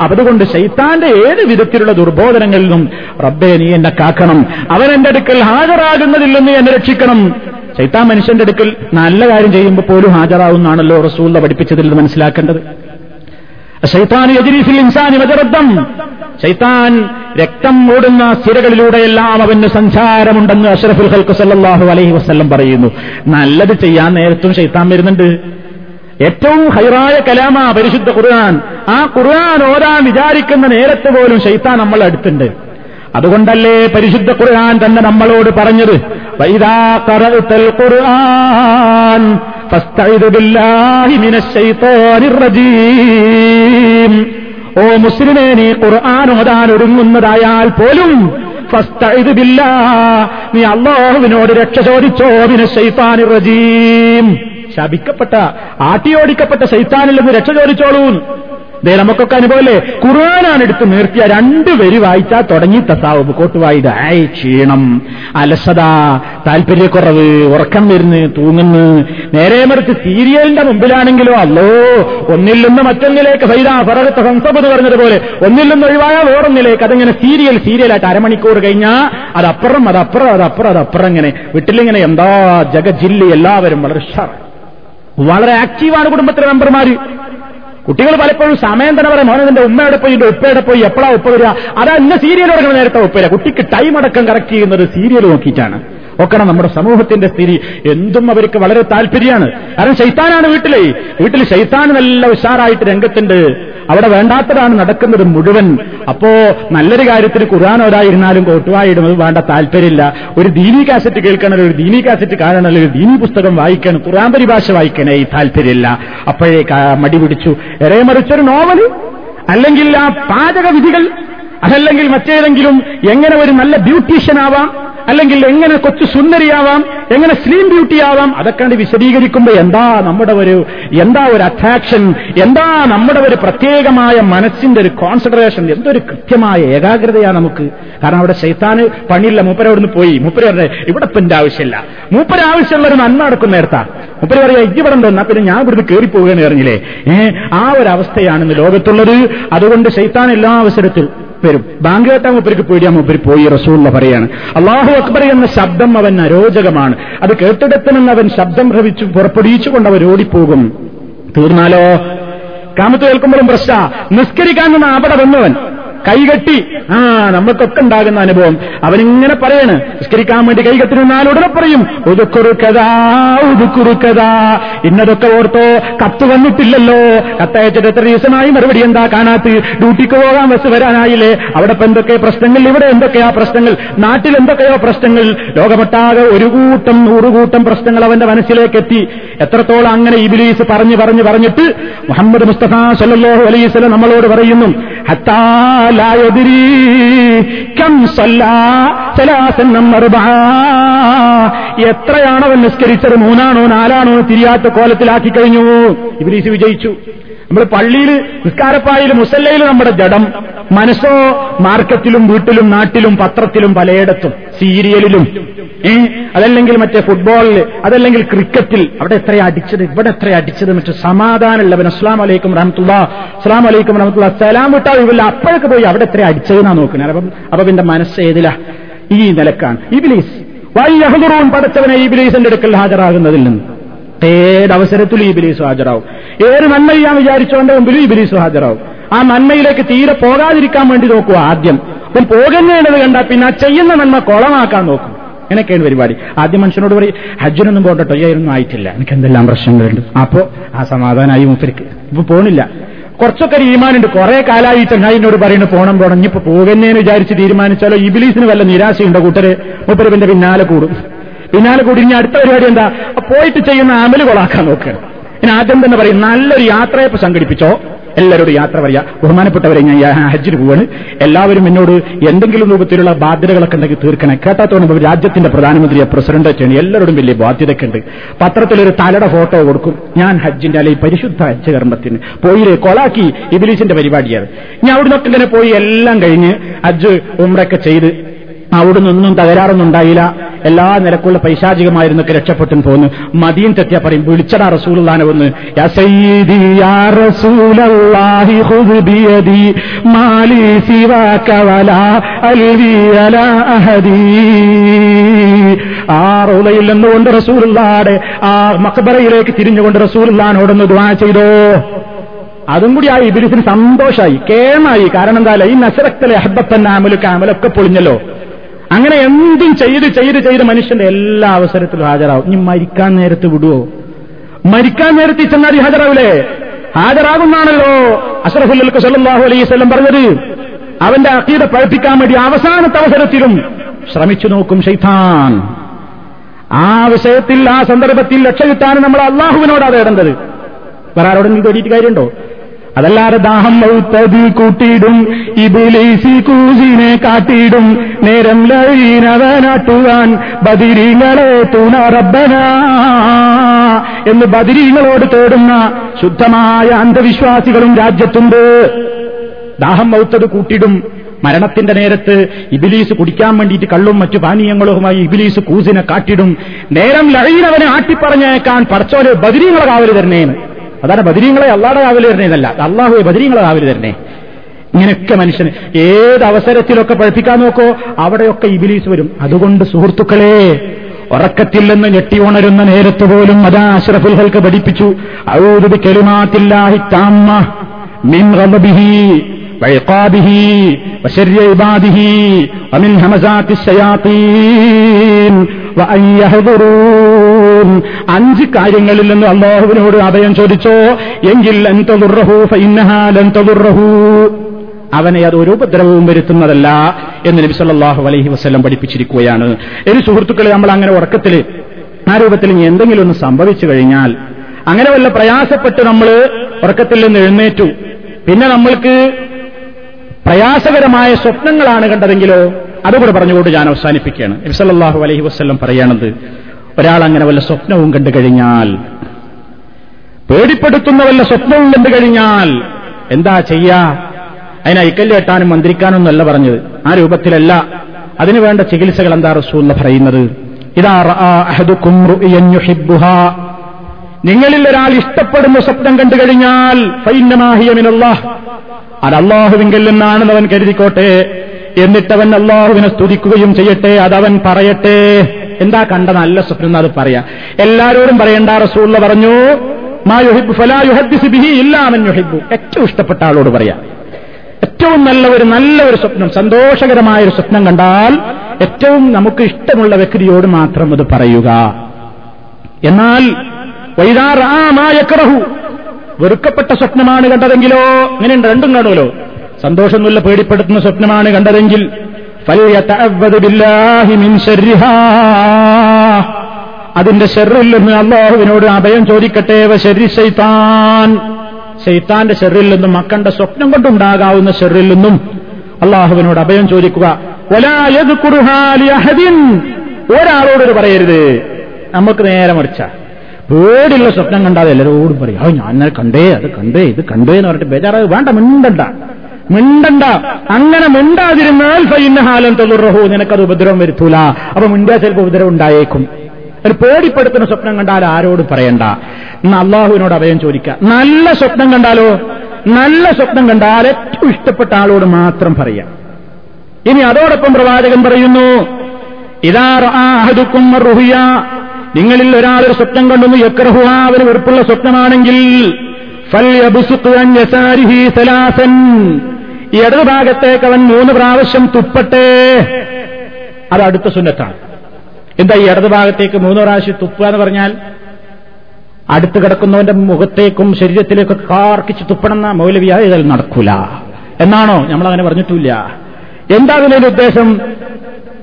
അതുകൊണ്ട് ശൈത്താന്റെ ഏത് വിധത്തിലുള്ള ദുർബോധനങ്ങളിൽ നിന്നും റബ്ബെ നീ എന്നെ കാക്കണം. അവൻ അടുക്കൽ ഹാജരാകുന്നതിൽ നിന്ന് എന്നെ രക്ഷിക്കണം. ശൈത്താൻ മനുഷ്യന്റെ അടുക്കൽ നല്ല കാര്യം ചെയ്യുമ്പോൾ പോലും ഹാജരാകുന്നാണല്ലോ റസൂല പഠിപ്പിച്ചതിൽ നിന്ന് മനസ്സിലാക്കേണ്ടത്. ശൈത്താൻ യജിരീഫിൽ ശൈത്താൻ രക്തം ഓടുന്ന സ്ഥിരകളിലൂടെയെല്ലാം അവന് സഞ്ചാരമുണ്ടെന്ന് അഷറഫുൽ ഹൽക്ക് സല്ലാഹു അലൈഹി വസ്ല്ലം പറയുന്നു. നല്ലത് ചെയ്യാൻ നേരത്തും ശൈത്താൻ വരുന്നുണ്ട്. ഏറ്റവും ഹൈറായ കലാമ പരിശുദ്ധ ഖുർആൻ. ആ ഖുർആൻ ഓരാൻ വിചാരിക്കുന്ന നേരത്ത് പോലും ശൈത്താൻ നമ്മൾ അടുത്തുണ്ട്. അതുകൊണ്ടല്ലേ പരിശുദ്ധ ഖുർആൻ തന്നെ നമ്മളോട് പറഞ്ഞത്? ഖുർആൻ ഓ മുസ്ലിമേ നീ ഖുർആൻ ഓതാൻ ഒരുങ്ങുന്നതായാൽ പോലും ഫസ്തഇദ് ബില്ലാ നീ അള്ളാഹുവിനോട് രക്ഷ ചോദിച്ചോ പിന്നെ ശൈത്വാനിർ റജീം. ശപിക്കപ്പെട്ട ആട്ടിയോടിക്കപ്പെട്ട ശൈത്താനിൽ നിന്ന് രക്ഷ ചോദിച്ചോളൂ ദേ നമുക്കൊക്കെ അനുഭവമല്ലേ? ഖുർആനാണ് എടുത്ത് നിർത്തിയ രണ്ട് വരി വായിച്ചാൽ തുടങ്ങി തസാവ് കോട്ടുവായിട ആയി ക്ഷീണം അലസത താല്പര്യക്കുറവ് ഉറക്കം വരുന്ന് തൂങ്ങുന്നു. നേരെ മറിച്ച് സീരിയലിന്റെ മുമ്പിലാണെങ്കിലോ അല്ലോ ഒന്നിൽ നിന്ന് മറ്റൊന്നിലേക്ക് ഫൈദ ഫറഹത്ത് ഹംസബത് പറഞ്ഞതുപോലെ ഒന്നിൽ നിന്ന് ഒഴിവായ വേറൊന്നിലേക്ക് അതിങ്ങനെ സീരിയൽ സീരിയലായിട്ട് അരമണിക്കൂർ കഴിഞ്ഞാൽ അതപ്പുറം അതപ്പുറം അതപ്പുറം അതപ്പുറം ഇങ്ങനെ വീട്ടിലിങ്ങനെ എന്താ ജഗജില്ലി എല്ലാവരും വളരെ ഷാർ വളരെ ആക്റ്റീവാണ് കുടുംബത്തിലെ മെമ്പർമാര് കുട്ടികൾ പലപ്പോഴും സമയം തന്നെ പറയാം മോനെ നിന്റെ ഉമ്മയുടെ പോയി ഉപ്പയുടെ പോയി എപ്പോഴാ ഉപ്പ വരിക? അതാ ഇന്ന സീരിയൽ തുടങ്ങുന്ന നേരത്തെ ഉപ്പയില്ല കുട്ടിക്ക് ടൈം അടക്കം കറക്റ്റ് ചെയ്യുന്നത് സീരിയൽ നോക്കിയിട്ടാണ്. ഒക്കണം നമ്മുടെ സമൂഹത്തിന്റെ സ്ഥിതി. എന്തും അവർക്ക് വളരെ താല്പര്യമാണ്. കാരണം ശൈത്താനാണ് വീട്ടിലെ. വീട്ടിൽ ശൈത്താൻ നല്ല ഉഷാറായിട്ട് രംഗത്തുണ്ട്. അവിടെ വേണ്ടാത്തതാണ് നടക്കുന്നത് മുഴുവൻ. അപ്പോ നല്ലൊരു കാര്യത്തിൽ ഖുർആൻ ഓരായിരുന്നാലും കോട്ടുവായിടുന്നത് വേണ്ട താല്പര്യമില്ല. ഒരു ദീനി കാസറ്റ് കേൾക്കണം ഒരു ദീനി കാസറ്റ് കാണണം ഒരു ദീനി പുസ്തകം വായിക്കണം ഖുർആൻ പരിഭാഷ വായിക്കണേ ഈ താല്പര്യമില്ല. അപ്പോഴേ മടി പിടിച്ചു. എറേ മറിച്ചൊരു നോവൽ അല്ലെങ്കിൽ ആ പാചക വിധികൾ അതല്ലെങ്കിൽ മറ്റേതെങ്കിലും എങ്ങനെ ഒരു നല്ല ബ്യൂട്ടീഷ്യൻ ആവാം? അല്ലെങ്കിൽ എങ്ങനെ കൊച്ചു സുന്ദരിയാവാം എങ്ങനെ സ്ലീം ബ്യൂട്ടി ആവാം അതൊക്കെ വിശദീകരിക്കുമ്പോൾ എന്താ നമ്മുടെ ഒരു എന്താ ഒരു അട്രാക്ഷൻ എന്താ നമ്മുടെ ഒരു പ്രത്യേകമായ മനസ്സിന്റെ ഒരു കോൺസെൻട്രേഷൻ എന്തൊരു കൃത്യമായ ഏകാഗ്രതയാണ് നമുക്ക്. കാരണം അവിടെ ശൈത്താന് പണിയില്ല മൂപ്പര അവിടുന്ന് പോയി. മൂപ്പര പറഞ്ഞേ ഇവിടെ ഇപ്പം എന്റെ ആവശ്യമില്ല. മൂപ്പര ആവശ്യമുള്ള ഒരു നന്മ നടക്കുന്ന നേരത്താ മൂപ്പര് പറയാ ഇവിടെ ഉണ്ടോ? പിന്നെ ഞാൻ ഇവിടുന്ന് കയറി പോവുകയെന്ന് അറിഞ്ഞില്ലേ ഏഹ് ആ ഒരു അവസ്ഥയാണ് ഇന്ന് ലോകത്തുള്ളത്. അതുകൊണ്ട് ശൈത്താൻ എല്ലാ അവസരത്തിൽ വരും ബാങ്ക് കേട്ട മൂപ്പർക്ക് പേടിയാ മൂപ്പര് പോയി റസൂള്ള പറയാണ്. അള്ളാഹു അക്ബർ എന്ന ശബ്ദം അവൻ അരോചകമാണ്. അത് കേട്ടിടത്തുനിന്ന് അവൻ ശബ്ദം ഭ്രവിച്ചു പുറപ്പെടുവിച്ചുകൊണ്ട് അവർ ഓടിപ്പോകും. തീർന്നാലോ? കാമത്ത് കേൾക്കുമ്പോഴും പ്രശ്ന. നിസ്കരിക്കാൻ അവിടെ വന്നവൻ. കൈകെട്ടി. ആ നമുക്കൊക്കെ ഉണ്ടാകുന്ന അനുഭവം. അവനിങ്ങനെ പറയാണ് നിസ്കരിക്കാൻ വേണ്ടി കൈകെട്ടി നിന്നാൽ ഉടനെ പറയും ഒതുക്കുറുക്കതാ ഒതുക്കുറുക്കതാ ഇന്നതൊക്കെ ഓർത്തോ കത്ത് വന്നിട്ടില്ലല്ലോ. കത്തയച്ചിട്ട് എത്ര ദിവസമായി മറുപടി എന്താ കാണാത്ത്? ഡ്യൂട്ടിക്ക് പോകാൻ ബസ് വരാനായില്ലേ? അവിടെ ഇപ്പൊ എന്തൊക്കെ പ്രശ്നങ്ങൾ? ഇവിടെ എന്തൊക്കെയാ പ്രശ്നങ്ങൾ? നാട്ടിൽ എന്തൊക്കെയോ പ്രശ്നങ്ങൾ? ലോകമൊട്ടാകെ ഒരു കൂട്ടം നൂറുകൂട്ടം പ്രശ്നങ്ങൾ അവന്റെ മനസ്സിലേക്ക് എത്തി എത്രത്തോളം അങ്ങനെ ഇബിലീസ് പറഞ്ഞു പറഞ്ഞു പറഞ്ഞിട്ട് മുഹമ്മദ് മുസ്തഫ സല്ലാഹു അലൈസ് നമ്മളോട് പറയുന്നു ഹത്താ ലായതിരി കം നിസ്കരിച്ചത്? മൂന്നാണോ നാലാണോ തിരിയാത്ത കോലത്തിലാക്കി കഴിഞ്ഞു. ഇബ്രീസ് വിജയിച്ചു. നമ്മൾ പള്ളിയിൽ നിസ്കാരപ്പായിൽ മുസല്ലയിൽ നമ്മുടെ ജഡം. മനസ്സോ മാർക്കറ്റിലും വീട്ടിലും നാട്ടിലും പത്രത്തിലും പലയിടത്തും സീരിയലിലും. അതല്ലെങ്കിൽ മറ്റേ ഫുട്ബോളിൽ അതല്ലെങ്കിൽ ക്രിക്കറ്റിൽ. അവിടെ എത്ര അടിച്ചത്? ഇവിടെ എത്ര അടിച്ചത് മറ്റു സമാധാനമുള്ളവൻ അസ്ലാം അലൈക്കും റഹമത്തുള്ള അസ്ലാം അലൈക്കും റഹമത്തുള്ള സലാം വിട്ടാ ഇവല്ല അപ്പോഴൊക്കെ പോയി അവിടെ എത്ര അടിച്ചതെന്നാ നോക്കുന്നത് അപ്പം അപ്പൊ പിന്നെ മനസ്സ് ഏതില? ഈ നിലക്കാണ്. ഇബിലീസ്. വൈഹദുറൂൻ പടച്ചവനെ ഇബിലീസിന്റെ അടുക്കൽ ഹാജരാകുന്നതിൽ നിന്ന്. ഏതവസരത്തിലും ഇബിലീസ് ഹാജരാവും. ഏത് നന്മ ചെയ്യാൻ വിചാരിച്ചവന്റെ മുമ്പിലും ഇബിലീസ് ഹാജരാകും ആ നന്മയിലേക്ക് തീരെ പോകാതിരിക്കാൻ വേണ്ടി നോക്കുക ആദ്യം. അപ്പം പോകുന്നതിനത് കണ്ടാൽ പിന്നെ ആ ചെയ്യുന്ന നന്മ കുളമാക്കാൻ നോക്കും. അങ്ങനെയൊക്കെയാണ് പരിപാടി? ആദ്യം മനുഷ്യനോട് പറയും ഹജ്ജിനൊന്നും പോകട്ടോ ഒന്നും ആയിട്ടില്ല. എനിക്ക് എന്തെല്ലാം പ്രശ്നങ്ങളുണ്ട്? അപ്പോ ആ സമാധാനമായി മൂപ്പർക്ക്. ഇപ്പൊ പോണില്ല. കുറച്ചൊക്കെ ഒരു ഈമാനുണ്ട്. കുറെ കാലമായി ചങ്ങായിനോട് പറയുന്നു പോണം പോണം. ഇനിയിപ്പോ പോകുന്നേന്ന് വിചാരിച്ച് തീരുമാനിച്ചാലോ? ഇബിലീസിന് വല്ല നിരാശയുണ്ടോ കൂട്ടര്? മുപ്പര് പിന്നെ പിന്നാലെ കൂടും. പിന്നാലെ കൂടി ഇനി അടുത്ത പരിപാടി എന്താ? പോയിട്ട് ചെയ്യുന്ന അമൽ കൊളാക്കാൻ നോക്കുക ഇനി ആദ്യം തന്നെ പറയും നല്ലൊരു യാത്രയപ്പ് സംഘടിപ്പിച്ചോ. എല്ലാവരോടും യാത്ര പറയാ. ബഹുമാനപ്പെട്ടവരെ ഞാൻ ഹജ്ജിന് പോവാണ്. എല്ലാവരും എന്നോട് എന്തെങ്കിലും രൂപത്തിലുള്ള ബാധ്യതകളൊക്കെ ഉണ്ടെങ്കിൽ തീർക്കണേ. കേട്ടാത്തോണം രാജ്യത്തിന്റെ പ്രധാനമന്ത്രിയെ പ്രസിഡന്റ് ചെയ്യണം എല്ലാവരോടും വലിയ ബാധ്യതയൊക്കെ ഉണ്ട്. പത്രത്തിലൊരു തലയുടെ ഫോട്ടോ കൊടുക്കും. ഞാൻ ഹജ്ജിന്റെ അല്ലെങ്കിൽ പരിശുദ്ധ ഹജ്ജ് കർമ്മത്തിന് പോയിലെ കൊളാക്കി ഇബിലീസിന്റെ പരിപാടിയാണ്. ഞാൻ അവിടെ നിന്നൊക്കെ ഇങ്ങനെ പോയി എല്ലാം കഴിഞ്ഞ് ഹജ്ജ് ഉമ്രൊക്കെ ചെയ്ത് അവിടെ നിന്നൊന്നും തകരാറൊന്നും ഉണ്ടായില്ല എല്ലാ നിലക്കുള്ള പൈശാചികമായിരുന്നൊക്കെ രക്ഷപ്പെട്ടു പോന്നു മദീൻ തെറ്റിയ പറയും വിളിച്ചടാ റസൂലുള്ളാനെ അഹദി. ആ റൗലയിൽ നിന്നുകൊണ്ട് റസൂലുള്ളാടെ ആ മക്ബറയിലേക്ക് തിരിഞ്ഞുകൊണ്ട് റസൂലുള്ളാനോടൊന്ന് ദ്വാ ചെയ്തോ. അതും കൂടി ആ ഇബിലിസിന് സന്തോഷമായി കേമായി കാരണം എന്താ ഈ നസറക്തലെ അഹബത്തന്നെ ആമലൊക്കെ അമലൊക്കെ പൊളിഞ്ഞല്ലോ. അങ്ങനെ എന്തും ചെയ്ത് ചെയ്ത് ചെയ്ത് മനുഷ്യന്റെ എല്ലാ അവസരത്തിലും ഹാജരാകും ഇനി മരിക്കാൻ നേരത്ത് വിടുവോ? മരിക്കാൻ നേരത്ത് ചെന്നാൽ ഹാജരാവില്ലേ? ഹാജരാകുന്നാണല്ലോ. അഷറഫുല്ലു സല്ലാഹു അലൈസ്വല്ലം പറഞ്ഞത്. അവന്റെ അക്കീത പഴപ്പിക്കാൻ വേണ്ടി അവസാനത്തെ അവസരത്തിലും ശ്രമിച്ചു നോക്കും ഷെയ്ത്താൻ ആ വിഷയത്തിൽ ആ സന്ദർഭത്തിൽ രക്ഷ കിട്ടാനും നമ്മൾ അള്ളാഹുവിനോടാ തേടേണ്ടത് വേറെ ആരോടെങ്കിലും തേടിയിട്ട് കാര്യമുണ്ടോ? അതല്ലാതെ ദാഹം മൗത്തതി കൂട്ടിയിടും ഇബിലീസി കൂസിനെ കാട്ടിയിടും. നേരം ലൈനവനാട്ടുവാൻ ബദിരീങ്ങളെ തുണ എന്ന് ബദിരീങ്ങളോട് തേടുന്ന ശുദ്ധമായ അന്ധവിശ്വാസികളും രാജ്യത്തുണ്ട്. ദാഹം മൗത്തത് കൂട്ടിയിടും. മരണത്തിന്റെ നേരത്ത് ഇബിലീസ് കുടിക്കാൻ വേണ്ടിയിട്ട് കള്ളും മറ്റു പാനീയങ്ങളുമായി ഇബിലീസ് കൂസിനെ കാട്ടിടും നേരം ലഴീനവനെ ആട്ടിപ്പറഞ്ഞേക്കാൻ പറച്ചോലെ ബദിരീങ്ങളെ കാവൽ തരണേന്ന്. അതാണ് ബദിരീങ്ങളെ അള്ളാടെ കാവല് തരണേന്നല്ല അള്ളാഹു ബദിരീങ്ങളെ കാവല് തരണേ ഇങ്ങനെയൊക്കെ മനുഷ്യന് ഏത് അവസരത്തിലൊക്കെ പഠിപ്പിക്കാൻ നോക്കോ അവിടെയൊക്കെ ഇബിലീസ് വരും അതുകൊണ്ട് സുഹൃത്തുക്കളെ ഉറക്കത്തിൽ നിന്ന് ഞെട്ടി ഉണരുന്ന നേരത്ത് പോലും അതാ അഷ്റഫുൽ ഹൽക്ക് പഠിപ്പിച്ചു ഔദുബി കെലുമാത്തില്ലാഹി താമ്മ മിൻ റബ്ബിഹി وعقابه وشر عباده ومن همزات الشياطين وأن يحضرون അഞ്ച് കാര്യങ്ങളിൽ നിന്ന് അള്ളാഹുവിനോട് അഭയം ചോദിച്ചോ. എങ്കിൽ അവനെ അത് ഒരു ഉപദ്രവവും വരുത്തുന്നതല്ല എന്ന് നബി സല്ലല്ലാഹു അലൈഹി വസല്ലം പഠിപ്പിച്ചിരിക്കുകയാണ്. ഒരു സുഹൃത്തുക്കളെ നമ്മൾ അങ്ങനെ ഉറക്കത്തിൽ ആ രൂപത്തിൽ ഇനി എന്തെങ്കിലും ഒന്ന് സംഭവിച്ചു കഴിഞ്ഞാൽ അങ്ങനെ വല്ല പ്രയാസപ്പെട്ട് നമ്മൾ ഉറക്കത്തിൽ നിന്ന് എഴുന്നേറ്റു. പിന്നെ നമ്മൾക്ക് പ്രയാസകരമായ സ്വപ്നങ്ങളാണ് കണ്ടതെങ്കിലോ അതുകൂടെ പറഞ്ഞുകൊണ്ട് ഞാൻ അവസാനിപ്പിക്കുകയാണ്. നബിസല്ലാഹു അലഹി വസ്ല്ലം പറയണത് ഒരാൾ അങ്ങനെ വല്ല സ്വപ്നവും കണ്ടു കഴിഞ്ഞാൽ പേടിപ്പെടുത്തുന്ന വല്ല സ്വപ്നവും കണ്ടു കഴിഞ്ഞാൽ എന്താ ചെയ്യാ? അതിനെ ഐക്കല്ല് കെട്ടാനും മന്ത്രിക്കാനും എന്നല്ല പറഞ്ഞത്. ആ രൂപത്തിലല്ല. അതിനു വേണ്ട ചികിത്സകൾ എന്താ റസൂല്ല പറയുന്നത്? ഇതാ നിങ്ങളിൽ ഒരാൾ ഇഷ്ടപ്പെടുന്ന സ്വപ്നം കണ്ടു കഴിഞ്ഞാൽ ഫൈന്നമാഹിയമിനല്ലാഹ് അത് അള്ളാഹുവിങ്കിൽ അവൻ കരുതിക്കോട്ടെ. എന്നിട്ടവൻ അള്ളാഹുവിനെ സ്തുതിക്കുകയും ചെയ്യട്ടെ അതവൻ പറയട്ടെ. എന്താ കണ്ട നല്ല സ്വപ്നം എന്ന് അത് പറയാ. എല്ലാരോടും പറയണ്ട റസൂള്ള പറഞ്ഞു മാ യുഹിബ് ഫലാ ബിഹി ഇല്ലാമൻ യുഹിബു ഏറ്റവും ഇഷ്ടപ്പെട്ട ആളോട് പറയാം. ഏറ്റവും നല്ല ഒരു നല്ല ഒരു സ്വപ്നം സന്തോഷകരമായ ഒരു സ്വപ്നം കണ്ടാൽ ഏറ്റവും നമുക്ക് ഇഷ്ടമുള്ള വ്യക്തിയോട് മാത്രം അത് പറയുക. എന്നാൽ വൈതാറാമായക്കറഹു വെറുക്കപ്പെട്ട സ്വപ്നമാണ് കണ്ടതെങ്കിലോ? അങ്ങനെയുണ്ട് രണ്ടും കാണുമല്ലോ. സന്തോഷമൊന്നുമില്ല പേടിപ്പെടുത്തുന്ന സ്വപ്നമാണ് കണ്ടതെങ്കിൽ. അതിന്റെ ഷെറിൽ നിന്ന് അള്ളാഹുവിനോട് അഭയം ചോദിക്കട്ടെ ശരി ശൈത്താൻ. ശൈത്താന്റെ ഷെറിൽ നിന്നും മക്കണ്ട സ്വപ്നം കൊണ്ടുണ്ടാകാവുന്ന ഷെറിൽ നിന്നും അള്ളാഹുവിനോട് അഭയം ചോദിക്കുക. ഒരാളോട് പറയരുത്. നമുക്ക് നേരെ മറിച്ച. പേടിയുള്ള സ്വപ്നം കണ്ടാതെ എല്ലാവരോടും പറയും ആ ഞാൻ കണ്ടേ അത് കണ്ടേ ഇത് കണ്ടേ എന്ന് പറഞ്ഞിട്ട് ബേജാറ് വേണ്ട മിണ്ടണ്ട. മിണ്ടണ്ട. അങ്ങനെ മിണ്ടാതിരുന്നാൽ ഫൈനഹാലം തൊള്ളുറഹു നിനക്കത് ഉപദ്രവം വരുത്തൂല. അപ്പൊ മിണ്ടാ ചിലപ്പോൾ ഉപദ്രവം ഉണ്ടായേക്കും. ഒരു പേടിപ്പെടുത്തുന്ന സ്വപ്നം കണ്ടാൽ ആരോടും പറയണ്ട? ഇന്ന് അള്ളാഹുവിനോട് അഭയം ചോദിക്കുക നല്ല സ്വപ്നം കണ്ടാലോ? നല്ല സ്വപ്നം കണ്ടാൽ ഏറ്റവും ഇഷ്ടപ്പെട്ട ആളോട് മാത്രം പറയാം. ഇനി അതോടൊപ്പം പ്രവാചകൻ പറയുന്നു ഇതാ നിങ്ങളിൽ ഒരാൾ ഒരു സ്വപ്നം കണ്ടെന്ന് യക്രഹുവ അവന് വെറുപ്പുള്ള സ്വപ്നമാണെങ്കിൽ ഇടത് ഭാഗത്തേക്ക് അവൻ മൂന്ന് പ്രാവശ്യം തുപ്പട്ടെ. അത് അടുത്ത സുന്നത്താണ്. എന്താ ഈ ഇടതു ഭാഗത്തേക്ക് മൂന്ന് പ്രാവശ്യം തുപ്പുക എന്ന് പറഞ്ഞാൽ അടുത്ത് കിടക്കുന്നവന്റെ മുഖത്തേക്കും ശരീരത്തിലേക്കും കാർക്കിച്ച് തുപ്പണമെന്ന മൗലവിയായ ഇതിൽ നടക്കൂല. എന്നാണോ? നമ്മൾ അങ്ങനെ പറഞ്ഞിട്ടില്ല. എന്താ അതിന്റെ ഉദ്ദേശം?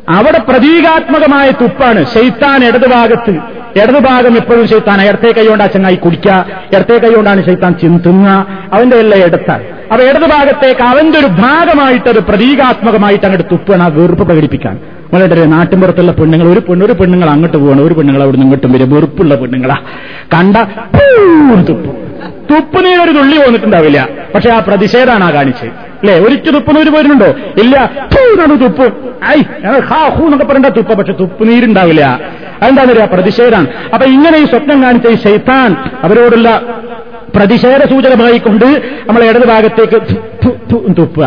അവിടെ പ്രതീകാത്മകമായ തുപ്പാണ്. ശൈത്താൻ ഇടതുഭാഗത്ത് ഇടതുഭാഗം എപ്പോഴും ശൈത്താൻ ഇടത്തെ കൈകൊണ്ട് അച്ഛനായി കുടിക്കുക ഇടത്തെ കൈകൊണ്ടാണ് ശൈത്താൻ ചിന്തുങ്ങ. അവന്റെ എല്ലാം ഇടത്താണ് അപ്പൊ ഇടതുഭാഗത്തേക്ക് അവന്റെ ഒരു ഭാഗമായിട്ട് അത് പ്രതീകാത്മകമായിട്ട് അങ്ങോട്ട് തുപ്പാണ് ആ വെറുപ്പ് പ്രകടിപ്പിക്കാൻ. വളരെ നാട്ടിൻപുറത്തുള്ള പെണ്ണുങ്ങൾ ഒരു പെണ്ണ് ഒരു പെണ്ണുങ്ങൾ അങ്ങോട്ട് പോകണം ഒരു പെണ്ണുങ്ങൾ അവിടെ നിന്ന് ഇങ്ങോട്ടും വരും. വെറുപ്പുള്ള പെണ്ണുങ്ങളാ. കണ്ട തുപ്പ്. ഒരു തുള്ളി പോന്നിട്ടുണ്ടാവില്ല പക്ഷെ ആ പ്രതിഷേധാണ് ആ കാണിച്ചത്. അല്ലെ ഒരിച്ചു തുപ്പുന്നവര് പോരുന്നുണ്ടോ ഇല്ല. പൂന്നാണ് തുപ്പ്. ഐ ഹാ ഹൂ എന്നൊക്കെ പറയണ്ട തുപ്പ പക്ഷെ തുപ്പ് നീരുണ്ടാവില്ല. അതെന്താ പറയുക പ്രതിഷേധാണ് അപ്പൊ ഇങ്ങനെ ഈ സ്വപ്നം കാണിച്ച ഈ ശൈത്താൻ അവരോടുള്ള പ്രതിഷേധ സൂചകമായി കൊണ്ട് നമ്മൾ ഇടത് ഭാഗത്തേക്ക് തുപ്പുക.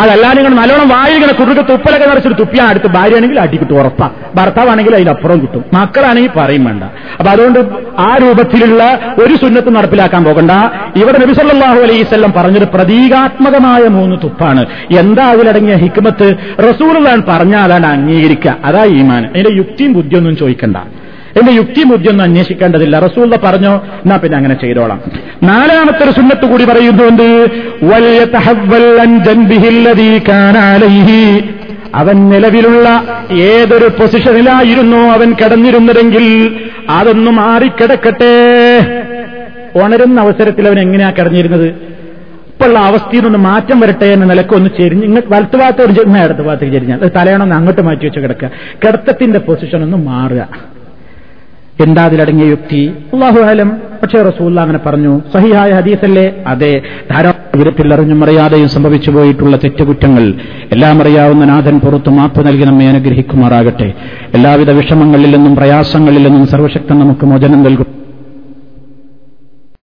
അതല്ല നിങ്ങൾ നല്ലോണം വായിൽ ഇങ്ങനെ തുപ്പലൊക്കെ നിറച്ചൊരു തുപ്പിയാ അടുത്ത് ഭാര്യയാണെങ്കിൽ അടിക്കിട്ടും ഉറപ്പാ. ഭർത്താവാണെങ്കിൽ അതിലപ്പുറം കിട്ടും. മക്കളാണെങ്കിൽ പറയും വേണ്ട. അപ്പൊ അതുകൊണ്ട് ആ രൂപത്തിലുള്ള ഒരു സുന്നത്ത് നടപ്പിലാക്കാൻ പോകണ്ട. ഇവിടെ നബിസല്ലാഹു അലൈസ്വല്ലം പറഞ്ഞൊരു പ്രതീകാത്മകമായ മൂന്ന് തുപ്പാണ്. എന്താ അതിലടങ്ങിയ ഹിക്മത്ത്? റസൂൾ പറഞ്ഞാൽ അതാണ് അംഗീകരിക്കുക. അതാ ഈമാൻ. അതിന്റെ യുക്തിയും ബുദ്ധിയൊന്നും ചോദിക്കണ്ട. എന്റെ യുക്തി ബുദ്ധിയൊന്നും അന്വേഷിക്കേണ്ടതില്ല. റസൂള്ള പറഞ്ഞോ എന്നാ പിന്നെ അങ്ങനെ ചെയ്തോളാം. നാലാമത്തെ ഒരു സുന്നത്ത് കൂടി പറയുന്നുണ്ട് അവൻ നിലവിലുള്ള ഏതൊരു പൊസിഷനിലായിരുന്നു അവൻ കിടന്നിരുന്നതെങ്കിൽ അതൊന്നും മാറിക്കിടക്കട്ടെ. ഉണരുന്ന അവസരത്തിൽ അവൻ എങ്ങനെയാ കിടന്നിരുന്നത്? ഇപ്പോഴുള്ള അവസ്ഥയിൽ നിന്ന് മാറ്റം വരട്ടെ എന്ന നിലയ്ക്ക് ഒന്ന് ചെരിഞ്ഞ് ഇങ്ങോട്ട് വലത്ത് ഭാഗത്ത് ഒരു ചെരിഞ്ഞ ഇടത്ത് ഭാഗത്തേക്ക് ചെരിഞ്ഞാൽ തലയണമെന്ന് അങ്ങോട്ട് മാറ്റി വെച്ച് കിടക്കുക. കിടത്തത്തിന്റെ പൊസിഷൻ ഒന്ന് മാറുക. എന്താ അതിലടങ്ങിയ യുക്തി. അള്ളാഹു ആലം പക്ഷേ റസൂല്ല അങ്ങനെ പറഞ്ഞു. സഹിയായ ഹദീസല്ലേ? അതെ. ധാരാളം വിരപ്പിൽ അറിഞ്ഞും അറിയാതെയും സംഭവിച്ചു പോയിട്ടുള്ള തെറ്റുകുറ്റങ്ങൾ. എല്ലാം അറിയാവുന്ന നാഥൻ പുറത്തു മാപ്പ് നൽകി നമ്മെ അനുഗ്രഹിക്കുമാറാകട്ടെ. എല്ലാവിധ വിഷമങ്ങളിൽ നിന്നും പ്രയാസങ്ങളിൽ നിന്നും സർവശക്തൻ നമുക്ക് മോചനം നൽകും.